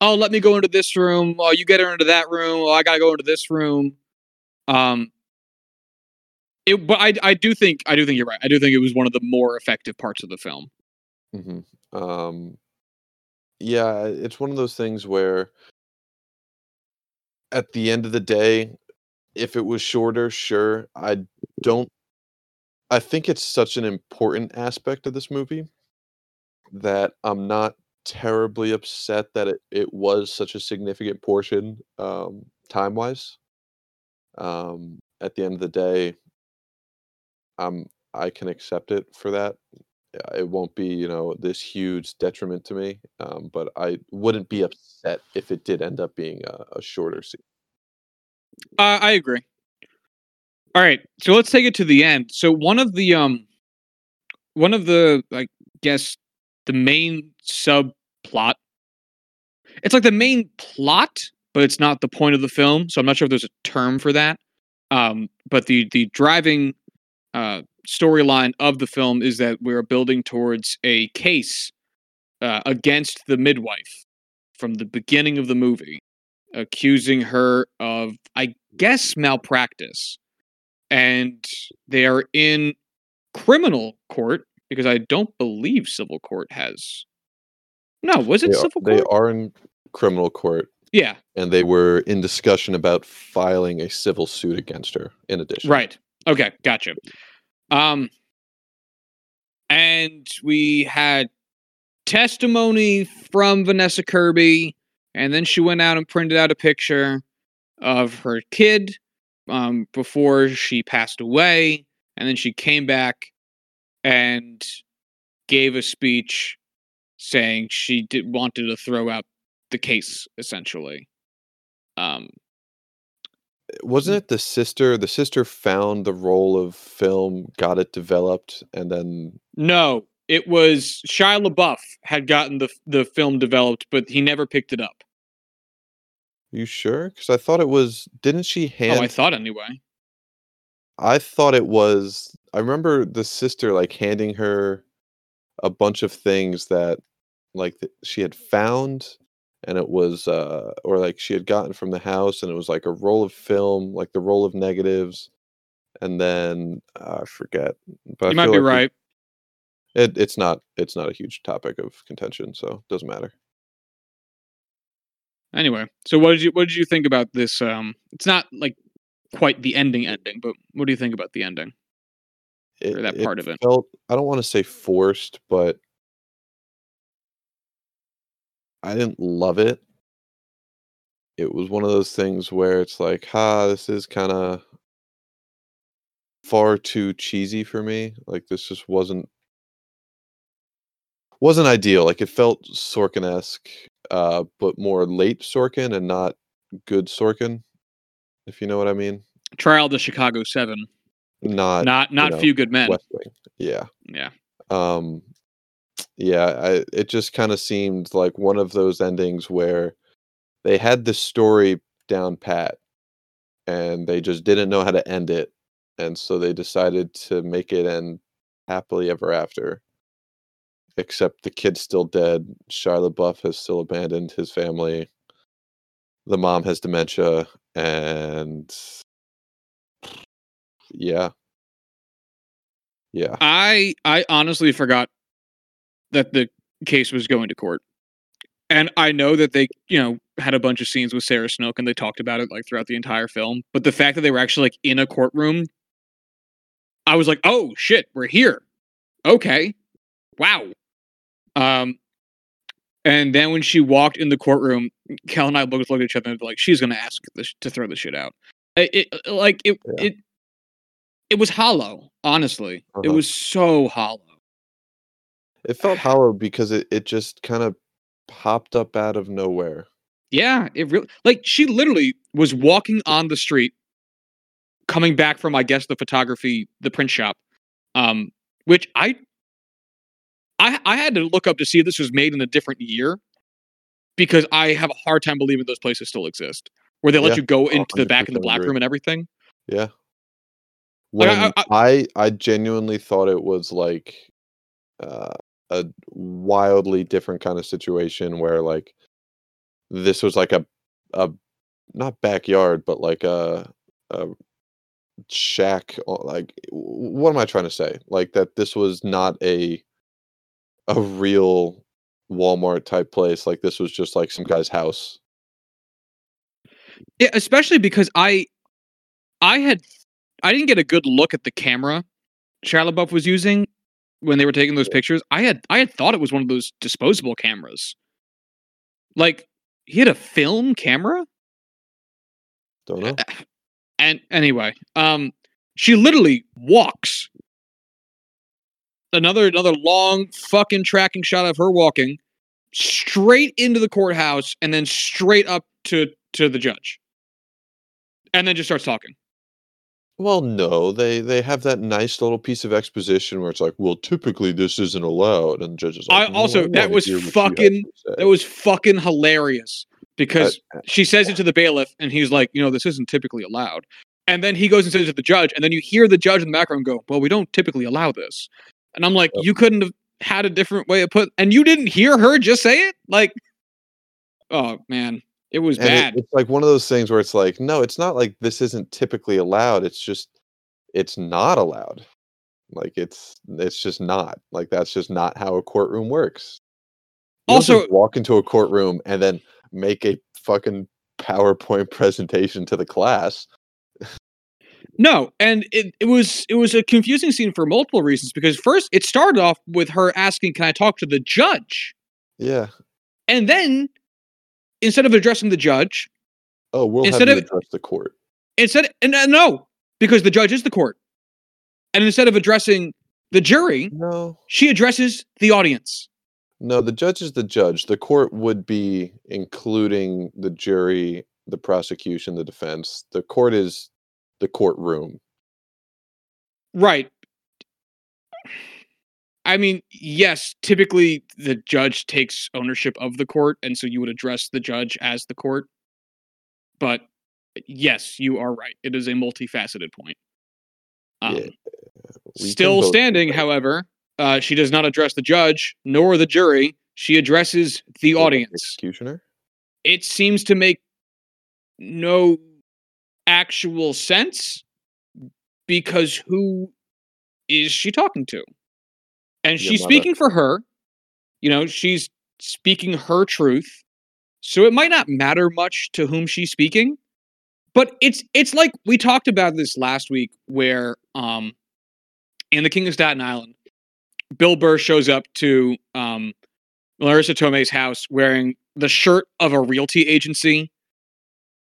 Oh, let me go into this room. Oh, you get her into that room. Oh, I gotta go into this room. Um, it, but I, I do think I do think you're right. I do think it was one of the more effective parts of the film.
Mm-hmm. Um, yeah, it's one of those things where, at the end of the day, if it was shorter, sure. I don't. I think it's such an important aspect of this movie that I'm not terribly upset that it, it was such a significant portion um, time wise. Um, at the end of the day, um, I can accept it for that. It won't be, you know, this huge detriment to me, um, but I wouldn't be upset if it did end up being a, a shorter scene.
Uh, I agree. All right, so let's take it to the end. So one of the um, one of the I guess the main subplot. It's like the main plot, but it's not the point of the film. So I'm not sure if there's a term for that. Um, but the the driving uh, storyline of the film is that we're building towards a case uh, against the midwife from the beginning of the movie, accusing her of, I guess, malpractice. And they are in criminal court because I don't believe civil court has. No, was it
They are,
civil
they are in criminal court,
Yeah,
and they were in discussion about filing a civil suit against her. In addition,
right. Okay, gotcha. Um, and we had testimony from Vanessa Kirby, and then she went out and printed out a picture of her kid um, before she passed away, and then she came back and gave a speech saying she did wanted to throw out the case essentially. Um,
wasn't it the sister? The sister found the roll of film, got it developed, and then
No, it was Shia LaBeouf had gotten the the film developed, but he never picked it up.
you sure? Because I thought it was. Didn't she hand?
oh, I thought anyway.
I thought it was. I remember the sister like handing her a bunch of things that like th- she had found and it was uh or like she had gotten from the house and it was like a roll of film like the roll of negatives and then uh, I forget but I
You might
feel
be
like
right.
it, it's not it's not a huge topic of contention so it doesn't matter
Anyway, so what did you what did you think about this? Um, it's not like quite the ending ending, but what do you think about the ending?
It,
Or that part of it.
felt I don't want to say forced but I didn't love it it was one of those things where it's like, ha, this is kind of far too cheesy for me. Like this just wasn't wasn't ideal. Like it felt Sorkin-esque, uh, but more late Sorkin and not good Sorkin, if you know what I mean.
Trial to Chicago Seven,
Not
not not
know,
Few Good Men.
Yeah.
Yeah,
Um yeah, I it just kind of seemed like one of those endings where they had the story down pat and they just didn't know how to end it and so they decided to make it end happily ever after except the kid's still dead Shia LaBeouf has still abandoned his family the mom has dementia and yeah yeah
I I honestly forgot that the case was going to court. And I know that they, you know, had a bunch of scenes with Sarah Snook and they talked about it like throughout the entire film. But the fact that they were actually like in a courtroom, I was like, oh shit, we're here. Okay. Wow. Um, and then when she walked in the courtroom, Cal and I both looked at each other and like, she's gonna ask this, to throw the shit out. It, it like it
Yeah.
it it was hollow. Honestly, it
Uh-huh.
was so hollow.
It felt hollow because it, it just kind of popped up out of nowhere.
Yeah, it really like she literally was walking on the street, coming back from I guess the photography, the print shop, um, which I, I, I had to look up to see if this was made in a different year, because I have a hard time believing those places still exist, where they let
Yeah,
you go into the back in the black
agree.
room and everything.
Yeah. When
I-
I,
I-
I genuinely thought it was like uh, a wildly different kind of situation where like this was like a a not backyard but like a a shack like what am I trying to say? Like that this was not a a real Walmart type place like this was just like some guy's house.
Yeah, especially because I, I had, I didn't get a good look at the camera Shia LaBeouf was using when they were taking those pictures. I had, I had thought it was one of those disposable cameras. Like he had a film camera,
Don't know.
and anyway, um, she literally walks. Another another long fucking tracking shot of her walking straight into the courthouse and then straight up to to the judge, and then just starts talking.
Well, no, they they have that nice little piece of exposition where it's like, well, typically this isn't allowed, and the judge is like,
I
"No,
also-
wanna
that was
hear what you have
fucking- That was fucking hilarious because
Uh,
she says it to the bailiff, and he's like, you know, this isn't typically allowed. And then he goes and says it to the judge, and then you hear the judge in the background go, "Well, we don't typically allow this." And I'm like, you couldn't have had a different way of put, and you didn't hear her just say it, like, oh man, it was
and it-
bad.
it's like one of those things where it's like, no, it's not like this isn't typically allowed. It's just it's not allowed. Like it's it's just not. Like that's just not how a courtroom works. You
Also-
walk into a courtroom and then make a fucking PowerPoint presentation to the class.
No, and it, it was it was a confusing scene for multiple reasons because first it started off with her asking, "Can I talk to the judge?"
Yeah.
And then instead of addressing the judge,
Oh, we'll
Instead of-
address the court.
instead and uh, no, because the judge is the court. And instead of addressing the jury,
No.
she addresses the audience.
No, the judge is the judge. The court would be including the jury, the prosecution, the defense. The court is the courtroom.
Right. I mean, yes, typically the judge takes ownership of the court, and so you would address the judge as the court. But yes, you are right. It is a multifaceted point. Um,
Yeah,
still standing, however, uh, she does not address the judge nor the jury. She addresses the
The
audience.
Executioner?
It seems to make no actual sense because who is she talking to? And she's
mother.
speaking for her. You know, she's speaking her truth. So it might not matter much to whom she's speaking. But it's it's like we talked about this last week where um in the King of Staten Island, Bill Burr shows up to um Marisa Tomei's house wearing the shirt of a realty agency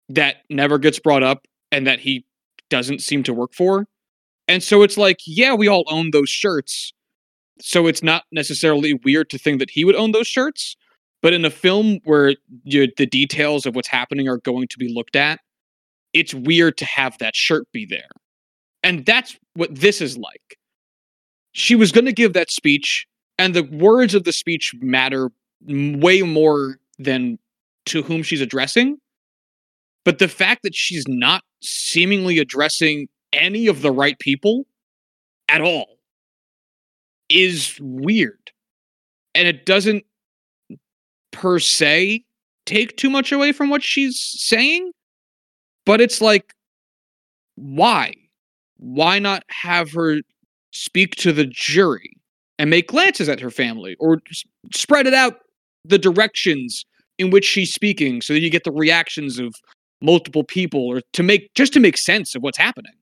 that never gets brought up and that he doesn't seem to work for. And so it's like, yeah, we all own those shirts. So it's not necessarily weird to think that he would own those shirts. But in a film where you, the details of what's happening are going to be looked at, it's weird to have that shirt be there. And that's what this is like. She was going to give that speech, and the words of the speech matter way more than to whom she's addressing. But the fact that she's not seemingly addressing any of the right people at all is weird. And it doesn't per se take too much away from what she's saying, but it's like, why? Why not have her speak to the jury and make glances at her family or s- spread it out the directions in which she's speaking so that you get the reactions of multiple people or to make just to make sense of what's happening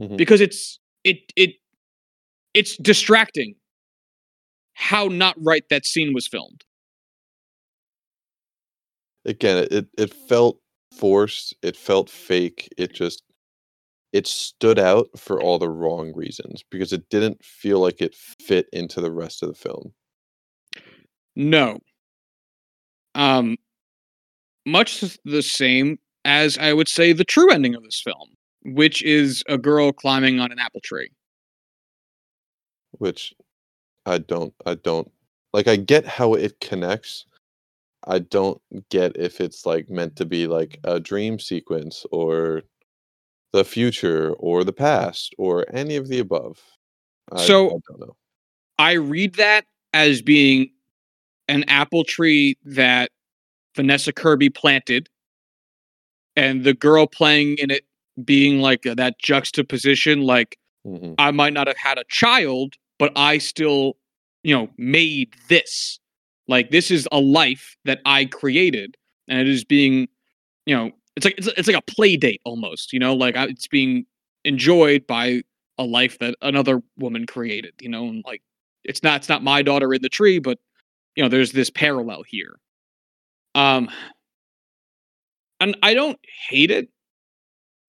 Mhm.
because it's it it it's distracting how not right that scene was filmed
Again, it- it felt forced. It felt fake. It just it stood out for all the wrong reasons because it didn't feel like it fit into the rest of the film.
no um much the same as i would say the true ending of this film which is a girl climbing on an apple tree
which I don't I don't like I get how it connects. I don't get if it's like meant to be like a dream sequence or the future or the past or any of the above. I,
So-
I don't know.
I read that as being an apple tree that Vanessa Kirby planted, and the girl playing in it being like that juxtaposition, like
hmm
I might not have had a child, but I still, you know, made this. Like this is a life that I created, and it is being, you know, it's like it's, it's like a play date almost, you know, like I, it's being enjoyed by a life that another woman created, you know, and like it's not it's not my daughter in the tree, but you know, there's this parallel here. Um, and I don't hate it.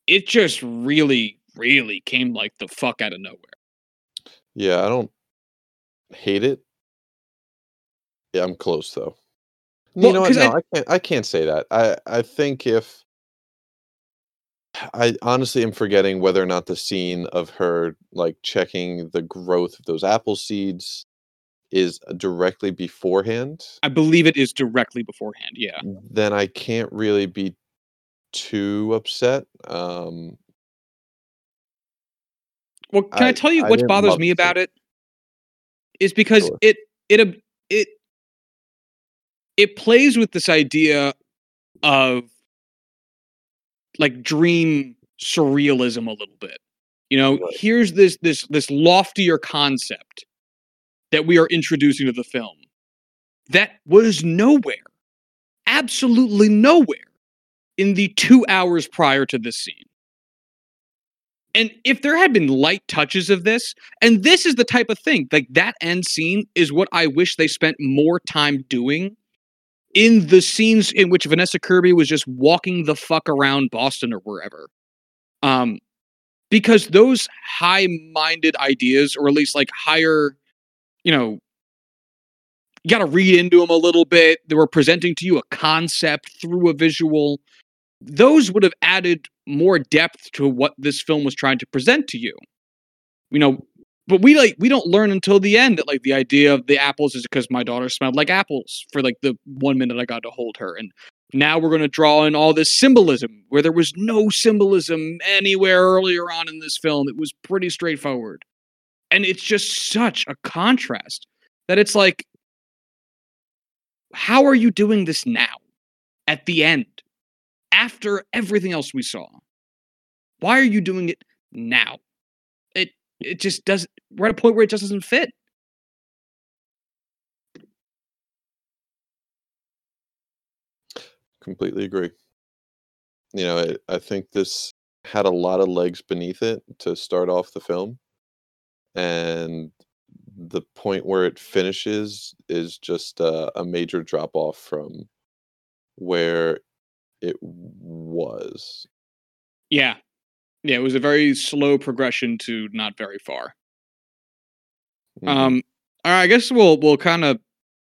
It just really, really came like the fuck out of nowhere.
Yeah, I don't hate it. Yeah, I'm close though.
Well,
you know what?
'cause I-
No, I can't. I can't say that. I I think if I honestly am forgetting whether or not the scene of her like checking the growth of those apple seeds is directly beforehand,
I believe it is directly beforehand. Yeah.
then I can't really be too upset. Um,
Well, can I,
I-
tell you
I
what bothers me about it? Is because
Sure.
it it it it plays with this idea of like dream surrealism a little bit. You know,
Right.
here's this this this loftier concept that we are introducing to the film that was nowhere, absolutely nowhere in the 2 hours prior to this scene. And if there had been light touches of this, and this is the type of thing, like that end scene is what I wish they spent more time doing in the scenes in which Vanessa Kirby was just walking the fuck around Boston or wherever. Um, because those high-minded ideas, or at least like higher, you know, you got to read into them a little bit. They were presenting to you a concept through a visual. Those would have added more depth to what this film was trying to present to you. You know, but we like we don't learn until the end that like the idea of the apples is because my daughter smelled like apples for like the one minute I got to hold her, and now we're going to draw in all this symbolism where there was no symbolism anywhere earlier on in this film. It was pretty straightforward, and it's just such a contrast that it's like, how are you doing this now, at the end, after everything else we saw? Why are you doing it now? It it just doesn't. We're at a point where it just doesn't fit.
completely agree. You know, I, I think this had a lot of legs beneath it to start off the film, and the point where it finishes is just a, a major drop off from where it was.
Yeah, yeah. It was a very slow progression to not very far.
Mhm.
Um, all right, I guess we'll we'll kind of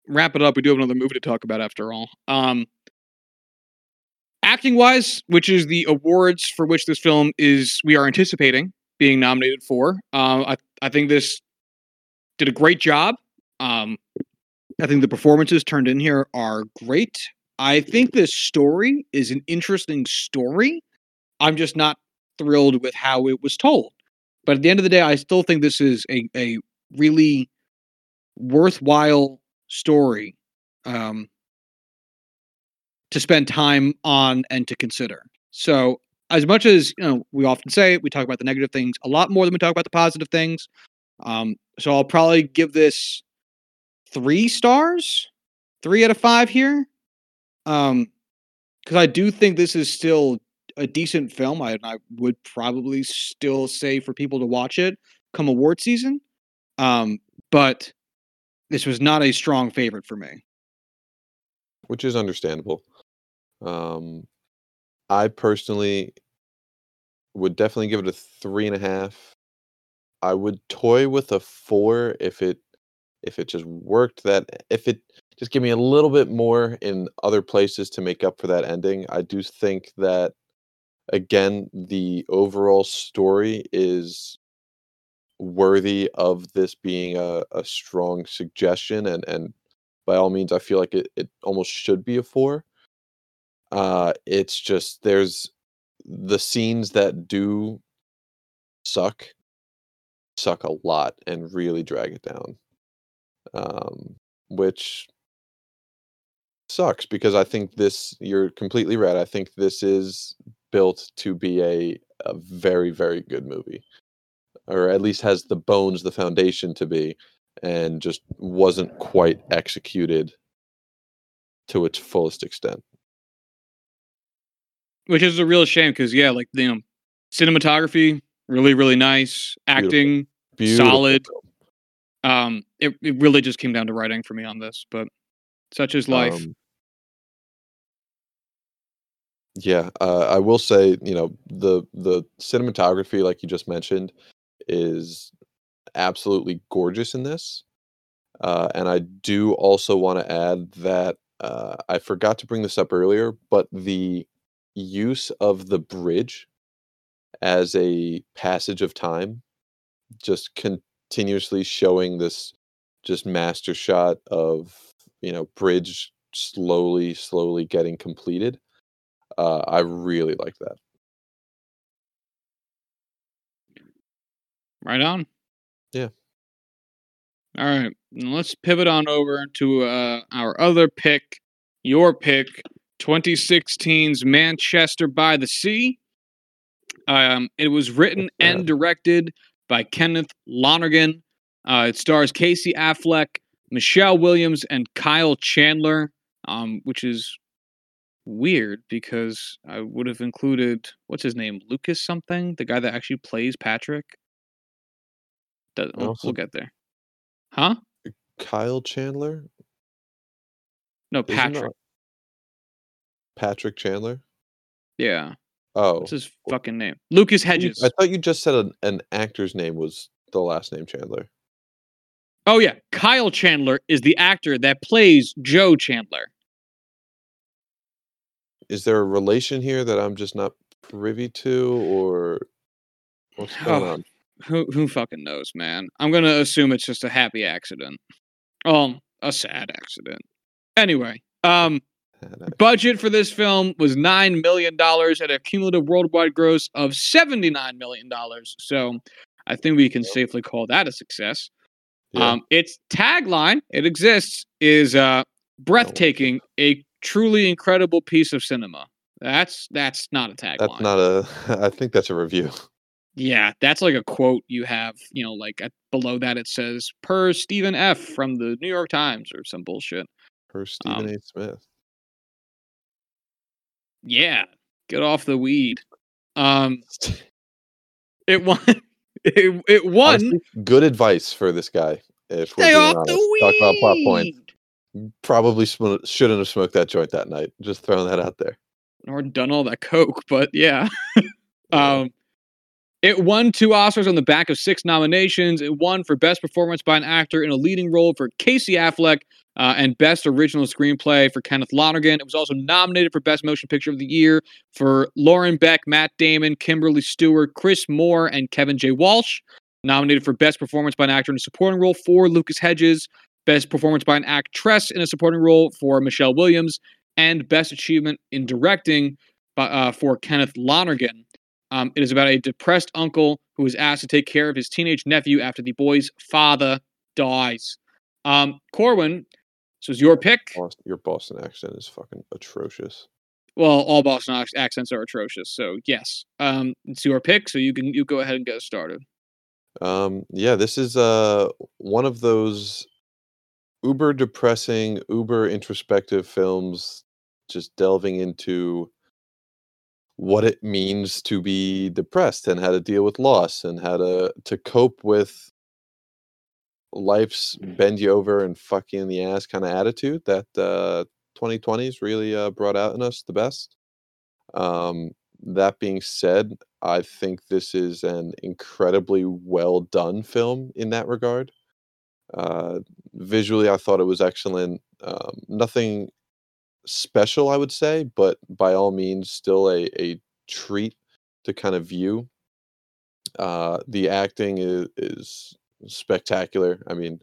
wrap it up. We do have another movie to talk about after all. Um, acting wise, which is the awards for which this film is, we are anticipating being nominated for. Um, I I think this did a great job. Um, I think the performances turned in here are great. I think this story is an interesting story. I'm just not thrilled with how it was told. But at the end of the day, I still think this is a, a really worthwhile story um, to spend time on and to consider. So, as much as you know, we often say we talk about the negative things a lot more than we talk about the positive things. Um, so I'll probably give this three stars, three out of five here. Um, because I do think this is still a decent film. I, I would probably still say for people to watch it come award season. Um, but this was not a strong favorite for me.
which is understandable. Um, I personally would definitely give it a three and a half. I would toy with a four if it if it just worked that if it just give me a little bit more in other places to make up for that ending. I do think that again the overall story is worthy of this being a, a strong suggestion and and by all means i feel like it, it almost should be a four uh it's just there's the scenes that do suck suck a lot and really drag it down um which sucks because i think this you're completely right i think this is built to be a, a very very good movie or at least has the bones the foundation to be and just wasn't quite executed to its fullest extent.
Which is a real shame because yeah, like you know, cinematography really really nice, acting
Beautiful
Solid. um it, it really just came down to writing for me on this, but such is life.
Um, yeah, uh, I will say, you know, the the cinematography, like you just mentioned, is absolutely gorgeous in this. Uh, and I do also want to add that uh, I forgot to bring this up earlier, but the use of the bridge as a passage of time, just continuously showing this just master shot of you know bridge slowly, slowly getting completed. Uh, I really like that.
right on.
Yeah.
All right, let's pivot on over to uh, our other pick, your pick, 2016's Manchester by the Sea. Um, it was written and directed by Kenneth Lonergan. Uh, it stars Casey Affleck, Michelle Williams, and Kyle Chandler, um, which is weird because I would have included what's his name, Lucas something, the guy that actually plays Patrick. Does, we'll, we'll get there. Huh?
Kyle Chandler,
No,
Isn't
Patrick.
Patrick Chandler.
Yeah.
Oh,
What's his fucking name? Lucas Hedges.
I thought you just said an, an actor's name was the last name Chandler.
Oh yeah, Kyle Chandler is the actor that plays Joe Chandler.
Is there a relation here that I'm just not privy to, or what's going
Oh,
on?
Who who fucking knows, man? I'm gonna assume it's just a happy accident. Um, a sad accident. Anyway, um, budget for this film was nine million dollars at a cumulative worldwide gross of seventy-nine million dollars. So, I think we can safely call that a success.
Yeah,
Um, its tagline, it exists, is uh, breathtaking, a truly incredible piece of cinema. That's that's not a tagline.
that's not a. I think that's a review.
yeah, that's like a quote you have. You know, like at, below that it says per Stephen F. from the New York Times or some bullshit.
Per Stephen
Um,
A. Smith.
Yeah, get off the weed. Um, it won. It, it won.
Honestly, good advice for this guy. If we're
off the weed.
Talk about plot point. Probably sm- shouldn't have smoked that joint that night. Just throwing that out there.
or done all that coke, but yeah.
Yeah.
um, it won two Oscars on the back of six nominations. It won for Best Performance by an Actor in a Leading Role for Casey Affleck uh, and Best Original Screenplay for Kenneth Lonergan. It was also nominated for Best Motion Picture of the Year for Lauren Beck, Matt Damon, Kimberly Steward, Chris Moore, and Kevin J. Walsh. Nominated for Best Performance by an Actor in a Supporting Role for Lucas Hedges. Best Performance by an Actress in a Supporting Role for Michelle Williams. And Best Achievement in Directing by, uh, for Kenneth Lonergan. Um, it is about a depressed uncle who is asked to take care of his teenage nephew after the boy's father dies. Um, Corwin, this was your pick.
Boston, your Boston accent is fucking atrocious.
Well, all Boston accents are atrocious, so yes, um, it's your pick. So you can you go ahead and get started.
Um, yeah, this is uh one of those uber depressing, uber introspective films just delving into what it means to be depressed and how to deal with loss and how to to cope with life's bend you over and fuck you in the ass kind of attitude that uh 2020s really uh, brought out in us the best. Um, that being said, I think this is an incredibly well done film in that regard. Uh, visually, I thought it was excellent. Um, nothing special, I would say, but by all means, still a, a treat to kind of view. Uh, the acting is, is spectacular. I mean,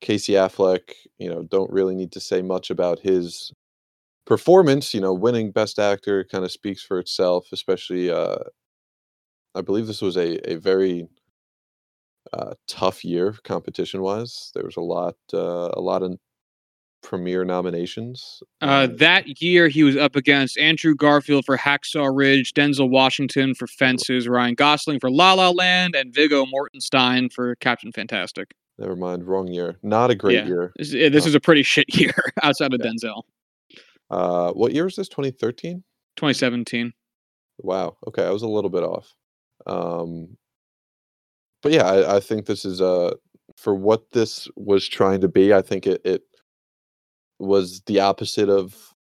Casey Affleck, you know, don't really need to say much about his performance. You know, winning Best Actor kind of speaks for itself. Especially, uh, I believe this was a a very uh, tough year competition wise. There was a lot uh, a lot of premiere nominations.
Uh, that year, he was up against Andrew Garfield for Hacksaw Ridge, Denzel Washington for Fences, Ryan Gosling for La La Land, and Viggo Mortensen for Captain Fantastic.
Never mind, wrong year. Not a great
Yeah.
year.
This, this is a pretty shit year outside of
Yeah.
Denzel.
Uh, what year was this? 2013.
2017.
Wow. Okay, I was a little bit off. Um, but yeah, I, I think this is uh for what this was trying to be. I think it it was the opposite of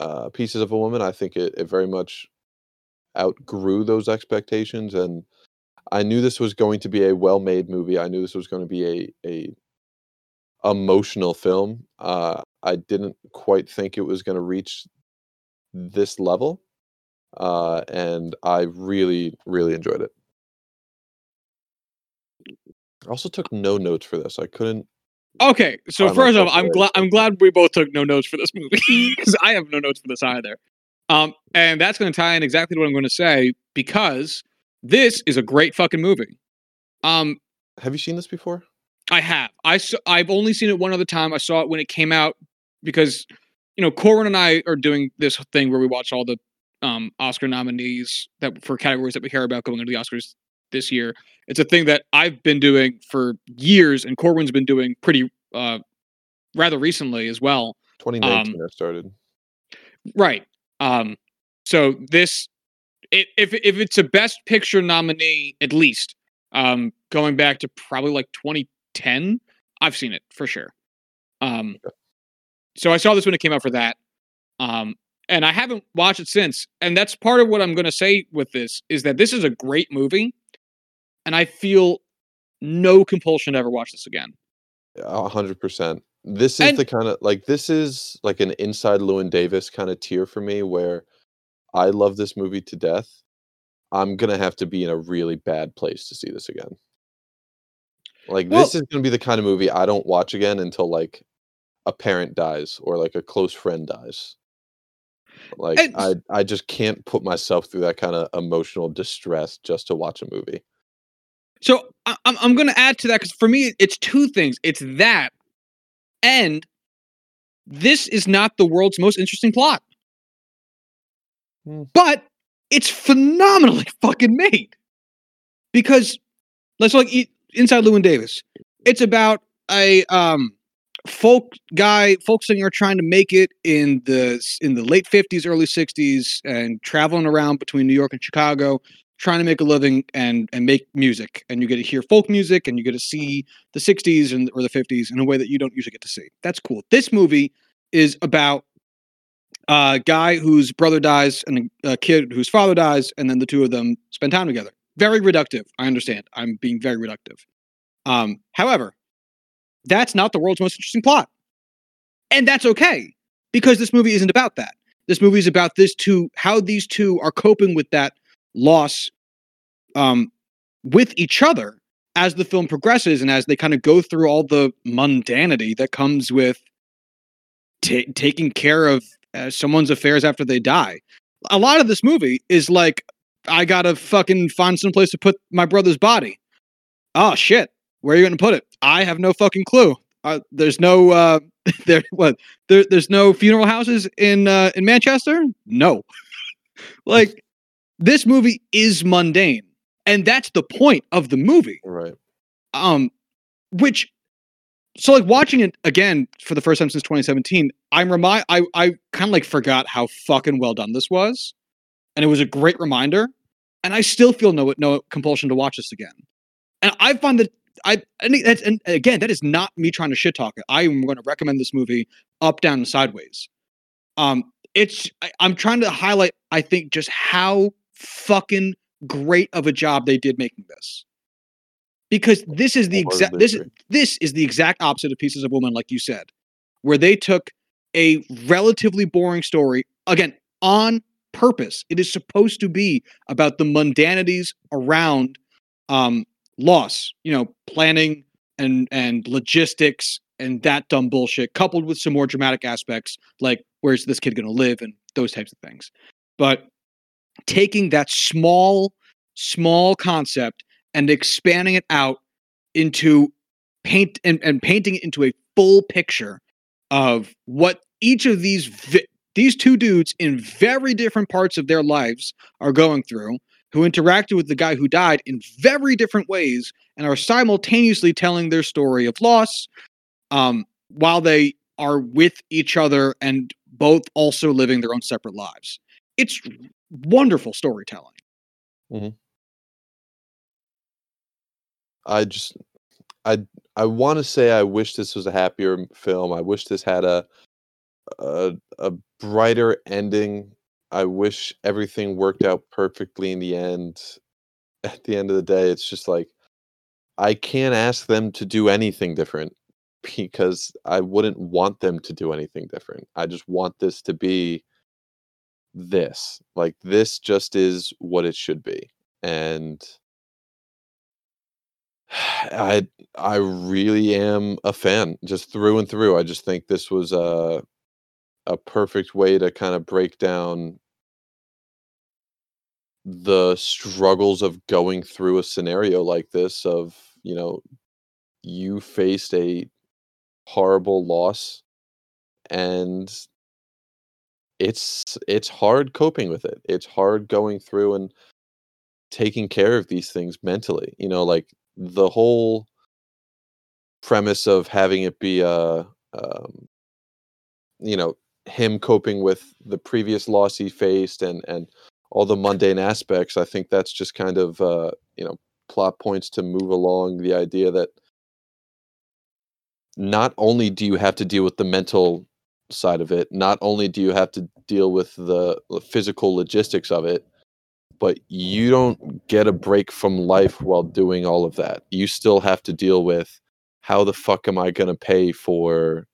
uh, Pieces of a Woman. I think it, it very much outgrew those expectations, and I knew this was going to be a well-made movie. I knew this was going to be a a emotional film. Uh, I didn't quite think it was going to reach this level, uh, and I really, really enjoyed it. I also took no notes for this. I couldn't.
Okay, so
Find
first off,
myself
I'm glad I'm glad we both took no notes for this movie because I have no notes for this either. Um, and that's going to tie in exactly what I'm going to say because this is a great fucking movie. Um,
Have you seen this before?
I have. I saw, I've only seen it one other time. I saw it when it came out because you know Corwin and I are doing this thing where we watch all the um, Oscar nominees that for categories that we care about going into the Oscars this year. It's a thing that I've been doing for years, and Corwin's been doing pretty uh, rather recently as well.
2019.
Um,
I started.
Right. Um, so this, it, if if it's a Best Picture nominee, at least um, going back to probably like 2010, I've seen it for sure. Um, so I saw this when it came out for that, um, and I haven't watched it since. And that's part of what I'm going to say with this is that this is a great movie, and I feel no compulsion to ever watch this again.
A hundred percent. This is
And-
the kind of like this is like an inside Llewyn Davis kind of tier for me where I love this movie to death. I'm gonna have to be in a really bad place to see this again. Like
Well-
this is gonna be the kind of movie I don't watch again until like a parent dies or like a close friend dies. Like
And-
I I just can't put myself through that kind of emotional distress just to watch a movie.
So I, I'm I'm going to add to that because for me it's two things. It's that, and this is not the world's most interesting plot,
Hmm.
but it's phenomenally fucking made. Because let's look inside Llewyn Davis. It's about a um folk guy, folk singer trying to make it in the in the late 50s, early 60s, and traveling around between New York and Chicago trying to make a living and and make music and you get to hear folk music and you get to see the 60s and or the 50s in a way that you don't usually get to see. That's cool. This movie is about a guy whose brother dies and a, kid whose father dies and then the two of them spend time together. Very reductive i understand. I'm being very reductive. Um however that's not the world's most interesting plot. And that's okay because this movie isn't about that. This movie is about this two how these two are coping with that loss um, with each other as the film progresses and as they kind of go through all the mundanity that comes with ta taking care of uh, someone's affairs after they die. A lot of this movie is like, I gotta fucking find some place to put my brother's body. Oh shit, where are you gonna put it? I have no fucking clue. Uh, there's no uh, there what there, there's no funeral houses in uh, in Manchester. No, like this movie is mundane and that's the point of the movie
Right.
um which so like watching it again for the first time since 2017, I'm remind I I kind of like forgot how fucking well done this was, and it was a great reminder. And I still feel no no compulsion to watch this again. And I find that I and that's and again that is not me trying to shit talk it. I am going to recommend this movie up, down, and sideways. Um, it's I, I'm trying to highlight. I think just how fucking great of a job they did making this. Because this is the exact this is this is the exact opposite of pieces of woman like you said where they took a relatively boring story again on purpose. It is supposed to be about the mundanities around um loss you know planning and and logistics and that dumb bullshit coupled with some more dramatic aspects like where's this kid going to live and those types of things. But taking that small small concept and expanding it out into paint and, and painting it into a full picture of what each of these vi- these two dudes in very different parts of their lives are going through who interacted with the guy who died in very different ways and are simultaneously telling their story of loss um, while they are with each other and both also living their own separate lives. It's wonderful storytelling.
Mm-hmm. I just I I want to say I wish this was a happier film. I wish this had a a a brighter ending. I wish everything worked out perfectly in the end. At the end of the day, it's just like I can't ask them to do anything different because I wouldn't want them to do anything different. I just want this to be this. Like this just is what it should be. And I I really am a fan, just through and through. I just think this was a a perfect way to kind of break down the struggles of going through a scenario like this of, you know, you faced a horrible loss and it's it's hard coping with it. It's hard going through and taking care of these things mentally. You know, like the whole premise of having it be a um, you know him coping with the previous loss he faced and and all the mundane aspects i think that's just kind of uh you know plot points to move along the idea that not only do you have to deal with the mental side of it not only do you have to deal with the physical logistics of it but you don't get a break from life while doing all of that. You still have to deal with how the fuck am I going to pay for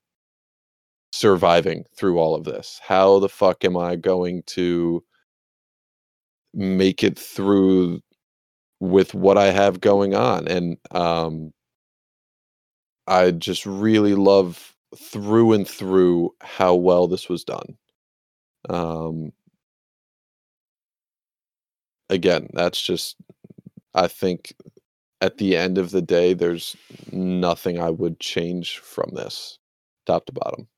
surviving through all of this? How the fuck am I going to make it through with what I have going on? And um I just really love through and through how well this was done. Um again, that's just I think at the end of the day, there's nothing I would change from this, top to bottom.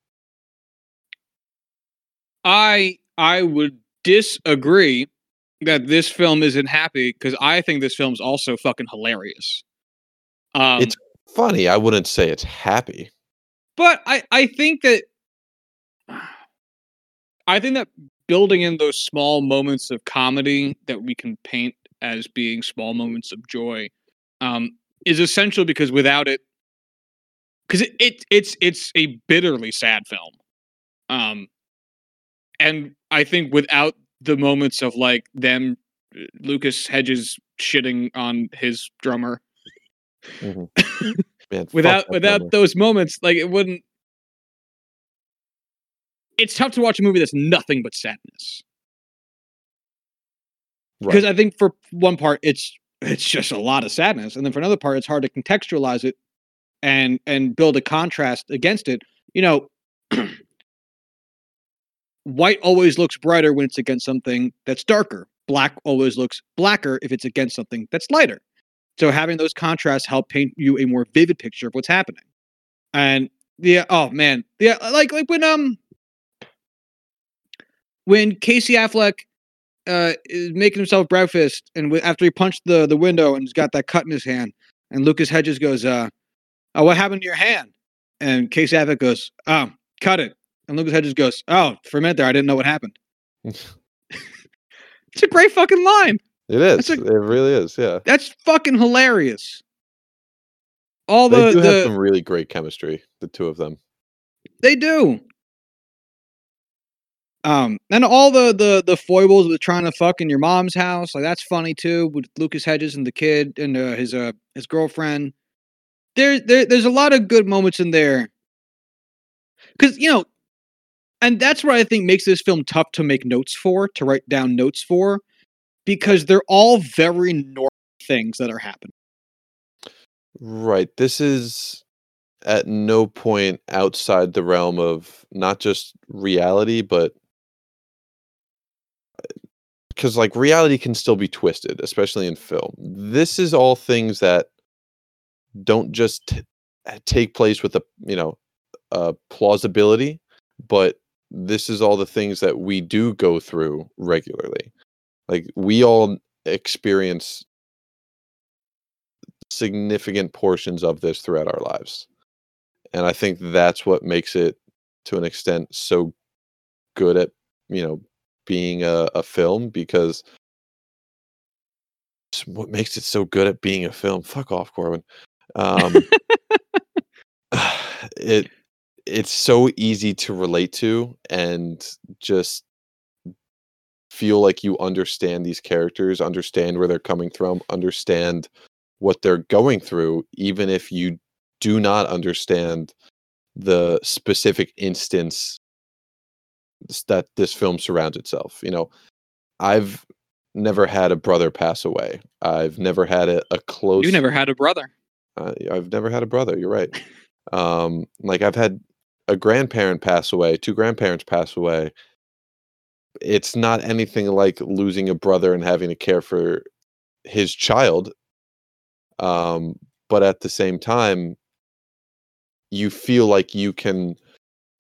I I would disagree that this film isn't happy because I think this film's also fucking hilarious.
Um, it's funny. I wouldn't say it's happy,
but I I think that I think that building in those small moments of comedy that we can paint as being small moments of joy um, is essential because without it, because it, it, it's it's a bitterly sad film, um, and I think without the moments of like them, Lucas Hedges shitting on his drummer. Mm-hmm. Man, without without those moments, like it wouldn't it's tough to watch a movie that's nothing but sadness. Because right. I think for one part, it's it's just a lot of sadness, and then for another part, it's hard to contextualize it and and build a contrast against it. You know, white always looks brighter when it's against something that's darker. Black always looks blacker if it's against something that's lighter. So having those contrasts help paint you a more vivid picture of what's happening. And yeah, oh man, yeah, like like when um when Casey Affleck uh, is making himself breakfast, and w- after he punched the the window and he's got that cut in his hand, and Lucas Hedges goes, uh, "Oh, what happened to your hand?" and Casey Affleck goes, "Oh, cut it," and Lucas Hedges goes, "Oh, for a minute there, I didn't know what happened." it's a great fucking line.
It is.
A-
it really is. Yeah.
That's fucking hilarious. All the
They
the,
do have some really great chemistry, the two of them.
they do. Um, and all the the the foibles with trying to fuck in your mom's house, like that's funny too, with Lucas Hedges and the kid and uh, his uh his girlfriend. There, there there's a lot of good moments in there. Cause you know, and that's what I think makes this film tough to make notes for, to write down notes for, because they're all very normal things that are happening.
Right. This is at no point outside the realm of not just reality, but uh, because like reality can still be twisted, especially in film. This is all things that don't just t- uh, take place with a you know a plausibility, but this is all the things that we do go through regularly. Like we all experience significant portions of this throughout our lives. And I think that's what makes it to an extent so good at, you know, being a, a film because what makes it so good at being a film. Fuck off, Corwin. Um, it it's so easy to relate to and just feel like you understand these characters, understand where they're coming from, understand what they're going through, even if you do not understand the specific instance that this film surrounds itself. You know, I've never had a brother pass away. I've never had a, a close.
You never had a brother.
Uh, I've never had a brother. You're right. Um, like I've had a grandparent pass away, two grandparents pass away. It's not anything like losing a brother and having to care for his child. Um, but at the same time, you feel like you can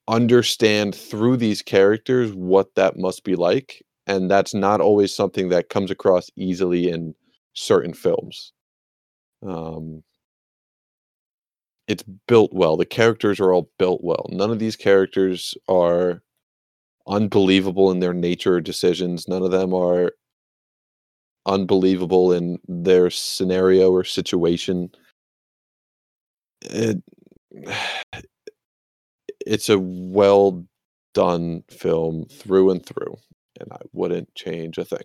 understand through these characters what that must be like. And that's not always something that comes across easily in certain films. Um, it's built well. The characters are all built well. None of these characters are unbelievable in their nature decisions. None of them are unbelievable in their scenario or situation. It, it's a well done film through and through, and I wouldn't change a thing.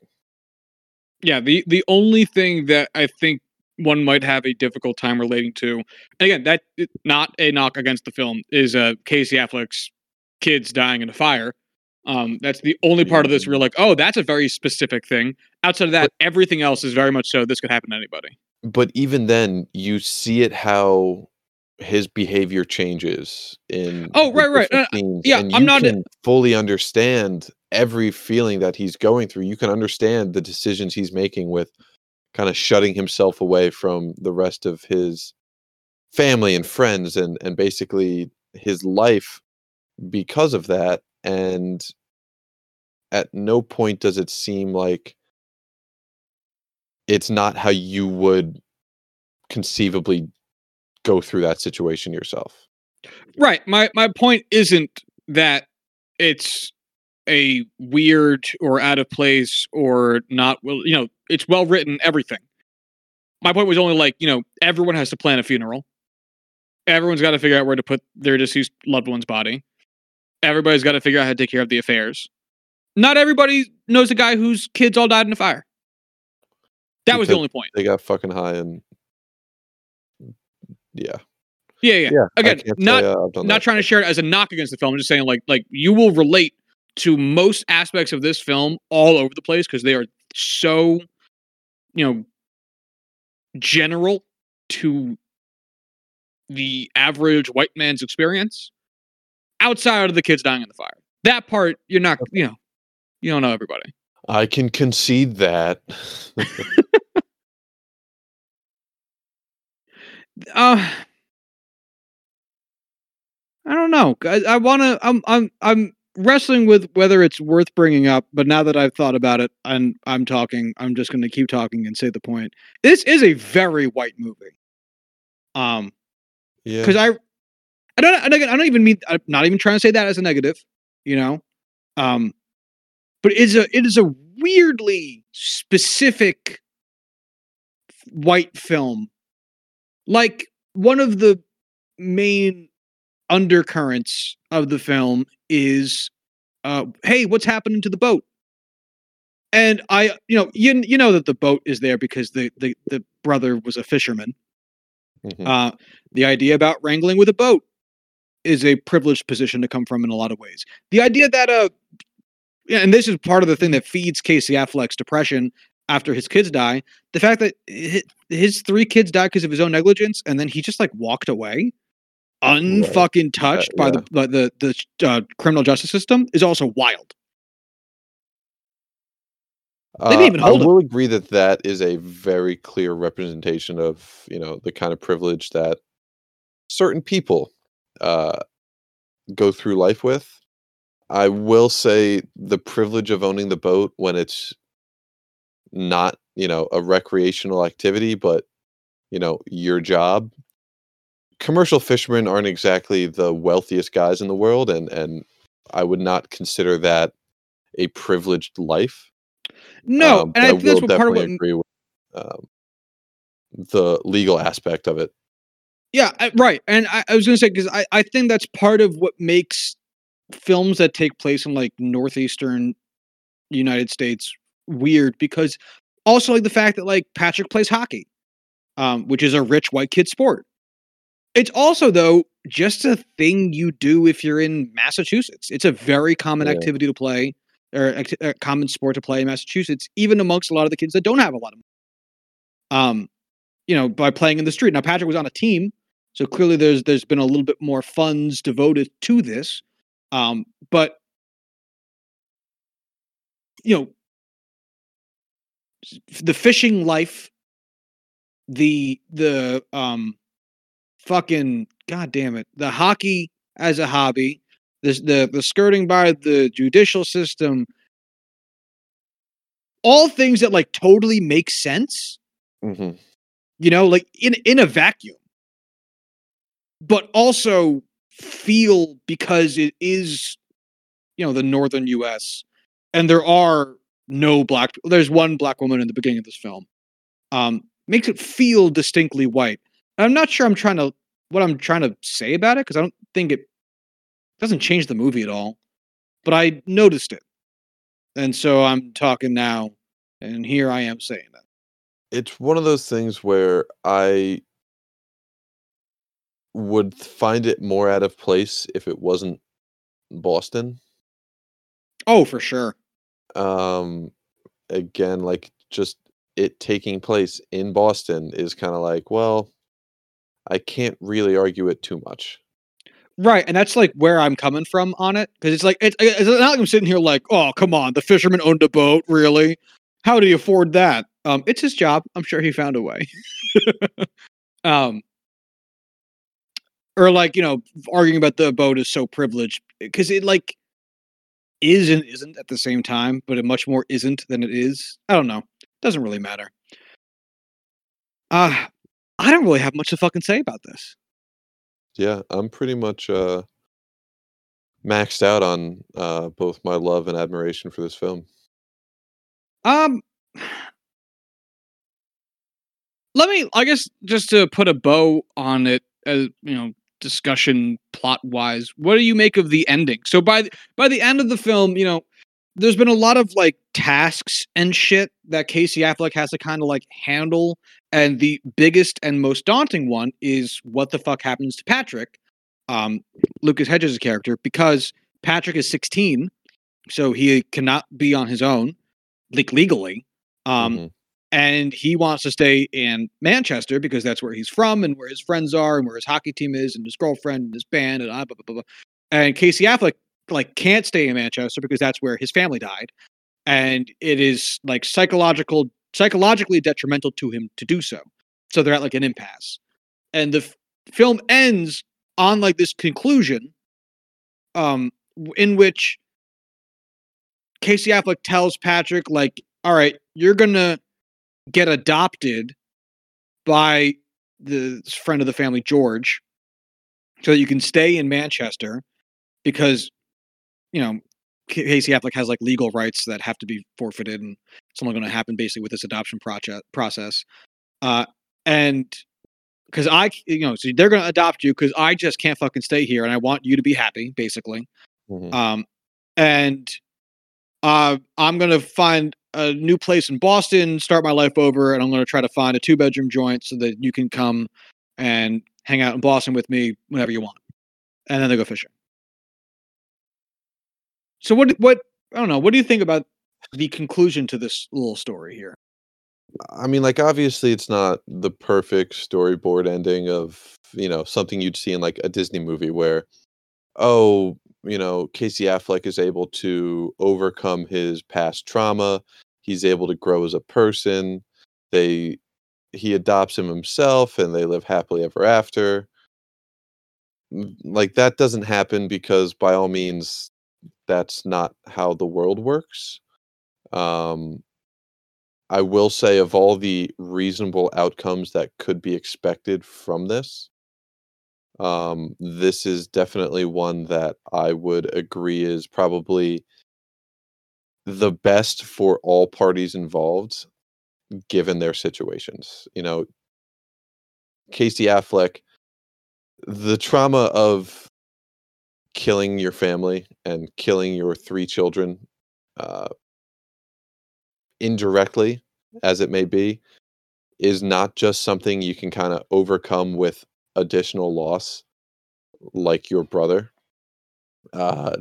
Yeah, the the only thing that I think one might have a difficult time relating to, again, that not a knock against the film, is uh, Casey Affleck's kids dying in a fire. Um, that's the only part of this where you're like, oh, that's a very specific thing. Outside of that, everything else is very much so. This could happen to anybody.
But even then, you see it how his behavior changes in
Oh, right, right. Uh, yeah, I'm not-
fully understand every feeling that he's going through. You can understand the decisions he's making with kind of shutting himself away from the rest of his family and friends and and basically his life because of that and at no point does it seem like it's not how you would conceivably go through that situation yourself.
Right. My my point isn't that it's a weird or out of place or not well, you know, it's well written everything. My point was only like, you know, everyone has to plan a funeral. Everyone's got to figure out where to put their deceased loved one's body. Everybody's got to figure out how to take care of the affairs. Not everybody knows a guy whose kids all died in a fire. That was the only point.
They got fucking high and yeah.
Yeah, yeah.
Yeah.
Again,
can't say,
not
uh,
not
that.
trying to share it as a knock against the film. I'm just saying like like you will relate to most aspects of this film all over the place because they are so you know general to the average white man's experience outside of the kids dying in the fire. That part you're not you know you don't know everybody.
I can concede that.
Uh I don't know. I, I want to. I'm. I'm. I'm wrestling with whether it's worth bringing up. But now that I've thought about it and I'm talking, I'm just going to keep talking and say the point. This is a very white movie. Um,
yeah.
because I, I don't. I don't, I don't even mean. I'm not even trying to say that as a negative. You know, um, but it's a it is a weirdly specific white film. Like one of the main undercurrents of the film is, uh, hey, what's happening to the boat? And I, you know, you you know that the boat is there because the the the brother was a fisherman.
Mhm.
Uh, the idea about wrangling with a boat is a privileged position to come from in a lot of ways. The idea that uh, yeah, and this is part of the thing that feeds Casey Affleck's depression after his kids die. The fact that his three kids died because of his own negligence, and then he just like walked away, unfucking touched by the by the the uh, criminal justice system, is also wild. They didn't
Uh,
even
I
hold him.
will agree that that is a very clear representation of you know the kind of privilege that certain people uh, go through life with. I will say the privilege of owning the boat when it's not you know a recreational activity, but you know your job. Commercial fishermen aren't exactly the wealthiest guys in the world, and and I would not consider that a privileged life.
No,
Um,
and
but
I think that's
will
what part of what
definitely agree with um, the legal aspect of it.
Yeah, right. And I, I was going to say because I, I think that's part of what makes films that take place in like northeastern United States weird because also like the fact that like Patrick plays hockey, um, which is a rich white kid sport. It's also though just a thing you do if you're in Massachusetts. It's a very common
Yeah.
activity to play or a common sport to play in Massachusetts, even amongst a lot of the kids that don't have a lot of money. Um, you know, by playing in the street. Now Patrick was on a team, so clearly there's there's been a little bit more funds devoted to this. Um, but you know, the fishing life, the the um, fucking god damn it, the hockey as a hobby, this the the skirting by the judicial system, all things that like totally make sense
hmm
you know like in in a vacuum but also feel because it is you know the northern US and there are no black there's one black woman in the beginning of this film um makes it feel distinctly white. I'm not sure i'm trying to what i'm trying to say about it because i don't think it doesn't change the movie at all but i noticed it. And so i'm talking now and here i am saying that.
It's one of those things where I would find it more out of place if it wasn't Boston.
oh for sure
Um, again, like just it taking place in Boston is kind of like, well, I can't really argue it too much.
Right, and that's like where I'm coming from on it because it's like it's, it's not like I'm sitting here like, oh come on, the fisherman owned a boat, really? How do you afford that? Um, it's his job. I'm sure he found a way. um, or like you know, arguing about the boat is so privileged because it like is and isn't at the same time, but it much more isn't than it is. I don't know. Doesn't really matter. Uh I don't really have much to fucking say about this.
Yeah, I'm pretty much uh maxed out on uh both my love and admiration for this film.
Um, let me, I guess, just to put a bow on it, as you know, discussion plot wise. What do you make of the ending? So by the, by the end of the film, you know, there's been a lot of like tasks and shit that Casey Affleck has to kind of like handle, and the biggest and most daunting one is what the fuck happens to Patrick, um, Lucas Hedges' character, because Patrick is 16, so he cannot be on his own, like legally. Um,
Mhm.
And he wants to stay in Manchester because that's where he's from and where his friends are and where his hockey team is and his girlfriend and his band and blah, blah, blah, blah. And Casey Affleck like can't stay in Manchester because that's where his family died, and it is like psychological psychologically detrimental to him to do so. So they're at like an impasse, and the f- film ends on like this conclusion, um, in which Casey Affleck tells Patrick like, "All right, you're gonna." Get adopted by the friend of the family, George. so that you can stay in Manchester because you know Casey Affleck has like legal rights that have to be forfeited, and it's only going to happen basically with this adoption project process. Uh, and because I, you know, so they're going to adopt you because I just can't fucking stay here, and I want you to be happy, basically.
Mhm.
Um, and uh, I'm going to find a new place in Boston, start my life over, and I'm going to try to find a two bedroom joint so that you can come and hang out in Boston with me whenever you want. And then they go fishing. So what? What? I don't know. What do you think about the conclusion to this little story here?
I mean, like obviously, it's not the perfect storyboard ending of you know something you'd see in like a Disney movie where, oh, you know, Casey Affleck is able to overcome his past trauma. He's able to grow as a person. They he adopts him himself, and they live happily ever after. Like that doesn't happen because, by all means, that's not how the world works. Um, I will say of all the reasonable outcomes that could be expected from this, um, this is definitely one that I would agree is probably the best for all parties involved, given their situations. You know, Casey Affleck, the trauma of killing your family and killing your three children, uh, indirectly as it may be, is not just something you can kind of overcome with additional loss, like your brother. Uh,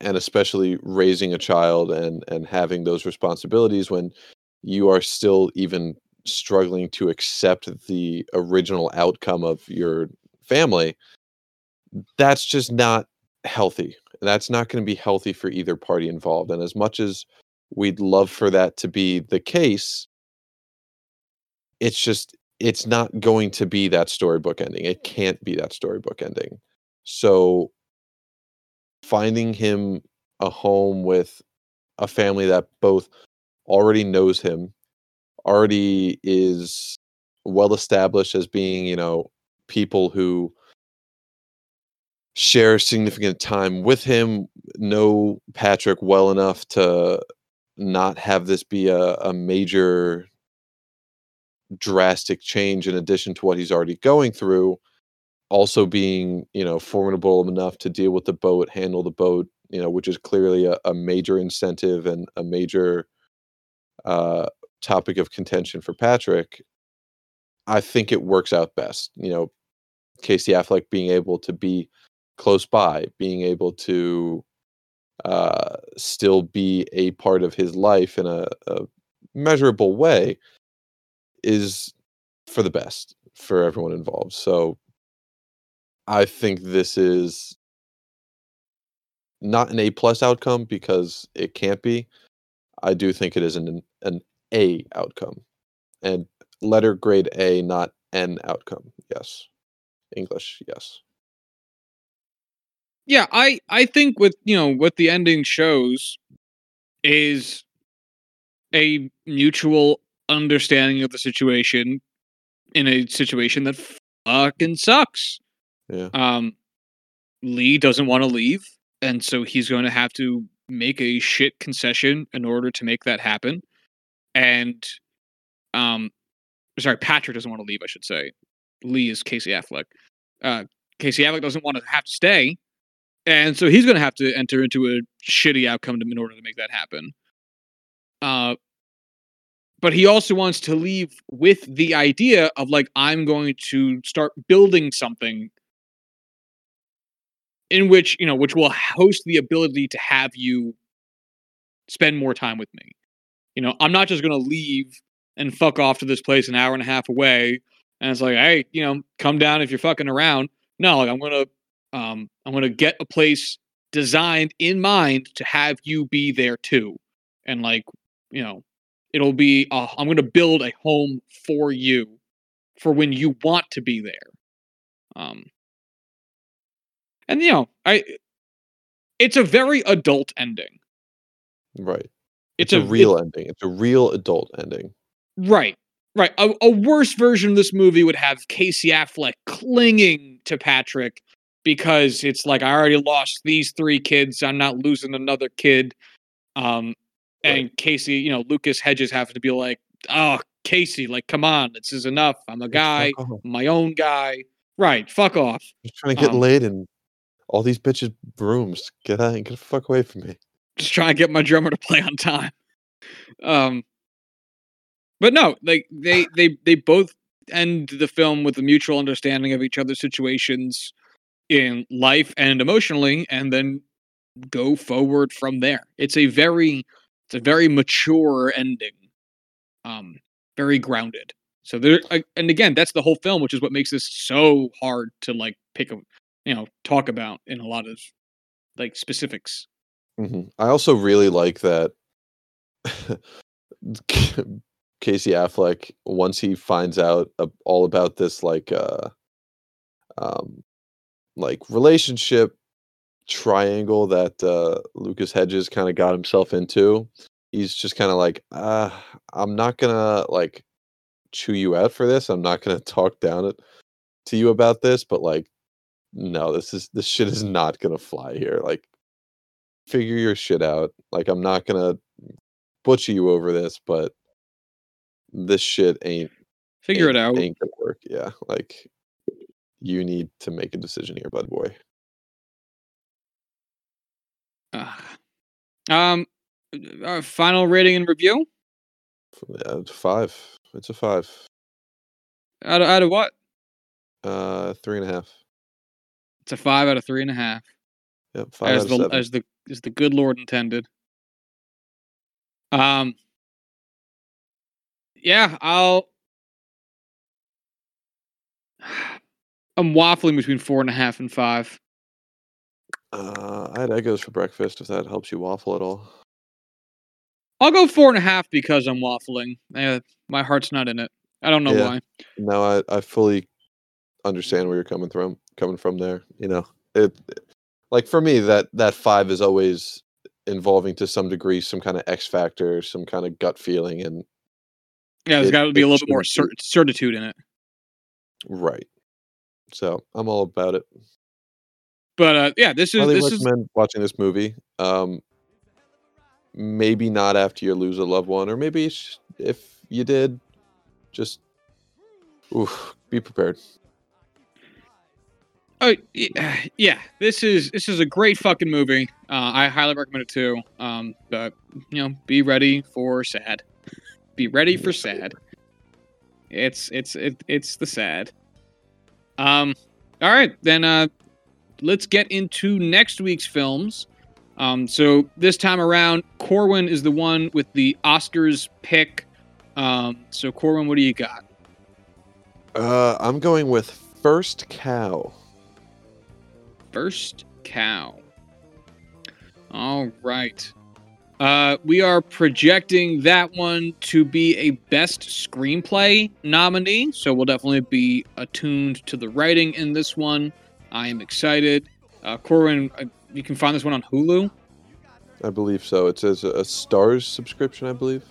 and especially raising a child and and having those responsibilities when you are still even struggling to accept the original outcome of your family that's just not healthy. That's not going to be healthy for either party involved and as much as we'd love for that to be the case it's just it's not going to be that storybook ending. It can't be that storybook ending. So finding him a home with a family that both already knows him already is well established as being you know people who share significant time with him know patrick well enough to not have this be a, a major drastic change in addition to what he's already going through also being you know formidable enough to deal with the boat handle the boat you know which is clearly a, a major incentive and a major uh topic of contention for patrick i think it works out best you know casey affleck being able to be close by being able to uh still be a part of his life in a, a measurable way is for the best for everyone involved. So I think this is not an A plus outcome because it can't be. I do think it is an an A outcome, and letter grade A, not N outcome. Yes, English. Yes.
Yeah, I I think with you know what the ending shows is a mutual understanding of the situation in a situation that fucking sucks.
Yeah.
Um, Lee doesn't want to leave, and so he's going to have to make a shit concession in order to make that happen. And, um, sorry, Patrick doesn't want to leave. I should say, Lee is Casey Affleck. Uh, Casey Affleck doesn't want to have to stay, and so he's going to have to enter into a shitty outcome in order to make that happen. Uh, but he also wants to leave with the idea of like I'm going to start building something in which you know which will host the ability to have you spend more time with me. You know i'm not just going to leave and fuck off to this place an hour and a half away and it's like hey you know come down if you're fucking around. No like i'm going to um i'm going to get a place designed in mind to have you be there too. And like you know it'll be uh, i'm going to build a home for you for when you want to be there. Um and you know i it's a very adult ending
Right.
it's,
It's, a,
it-
real ending. It's a real adult ending.
right Right. A, a worse version of this movie would have Casey Affleck clinging to Patrick because it's like I already lost these three kids. I'm not losing another kid. Um, and
Right.
Casey, you know, Lucas Hedges have to be like, oh, Casey, like, come on, this is enough. I'm a guy,
off.
my own guy. Right. Fuck off.
Trying to get
Um,
laid in all these bitches' brooms. Get out and get the fuck away from me.
just trying to get my drummer to play on time. Um, but no, like they they they both end the film with a mutual understanding of each other's situations in life and emotionally, and then go forward from there. It's a very it's a very mature ending, um, very grounded. So there, and again, that's the whole film, which is what makes this so hard to like pick a, you know, talk about in a lot of like specifics.
Mhm. I also really like that Casey Affleck once he finds out ab- all about this like uh um like relationship triangle that uh Lucas Hedges kind of got himself into he's just kind of like uh I'm not going to like chew you out for this I'm not going to talk down it to you about this but like no this is this shit is not to fly here like figure your shit out. Like I'm not gonna butcher you over this, but this shit ain't
Figure it out.
Ain't gonna work. Yeah, like you need to make a decision here, bud boy.
Ugh. um, uh, final rating and review
Yeah, it's five. It's a five.
out of, out of what?
Uh, three and a half.
It's a five out of three and a half,
Yep, five
as
out of
the
seven.
as the as the good Lord intended. Um, yeah, I'll. I'm waffling between four and a half and five.
Uh, I had Eggos for breakfast. If that helps you waffle at all.
I'll go four and a half because I'm waffling. Eh, my heart's not in it. I don't know
Yeah.
why.
No, I I fully understand where you're coming from. Coming from there, you know, it like for me that that five is always involving to some degree some kind of X factor, some kind of gut feeling, and
Yeah, there's got to be a little bit more
shouldn't
certitude in it.
right. So I'm all about it.
But uh, yeah, this is
Highly
this is
recommend watching this movie. Um, maybe not after you lose a loved one, or maybe if you did, just oof, be prepared.
Oh yeah, this is this is a great fucking movie. Uh, I highly recommend it too. Um, but you know, be ready for sad. Be ready for sad. It's it's it, it's the sad. Um, all right, then uh, let's get into next week's films. Um, so this time around, Corwin is the one with the Oscars pick. Um, so Corwin, what do you got?
Uh, I'm going with First Cow.
First cow. All right. Uh, we are projecting that one to be a best screenplay nominee, so we'll definitely be attuned to the writing in this one. I am excited. Uh, Corwin, uh, you can find this one on Hulu.
I believe so. It says a, a Starz subscription, I believe.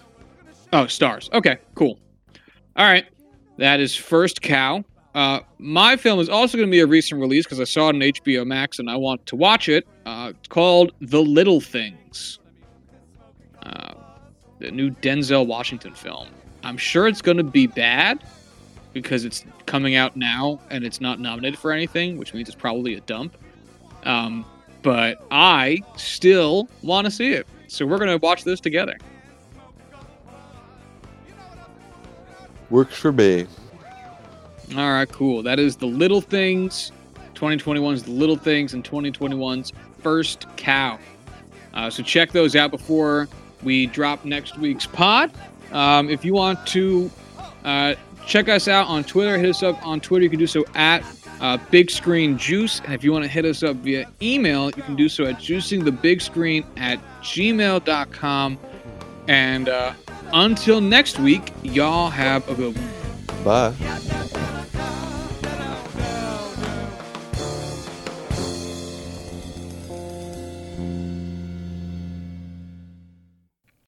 Oh, Starz. Okay, cool. All right. That is First Cow. Uh, my film is also going to be a recent release because I saw it on HBO Max and I want to watch it. Uh, it's called The Little Things, uh, the new Denzel Washington film. I'm sure it's going to be bad because it's coming out now and it's not nominated for anything, which means it's probably a dump. Um, but I still want to see it. So we're going to watch this together.
Works for me.
All right, cool. That is the little things. 2021's the little things, and 2021's first cow. Uh, so check those out before we drop next week's pod. Um, if you want to uh, check us out on Twitter, hit us up on Twitter. You can do so at uh, Big Screen Juice. And if you want to hit us up via email, you can do so at juicingthebigscreen at gmail.com. And uh, until next week, y'all have a good one.
Bye.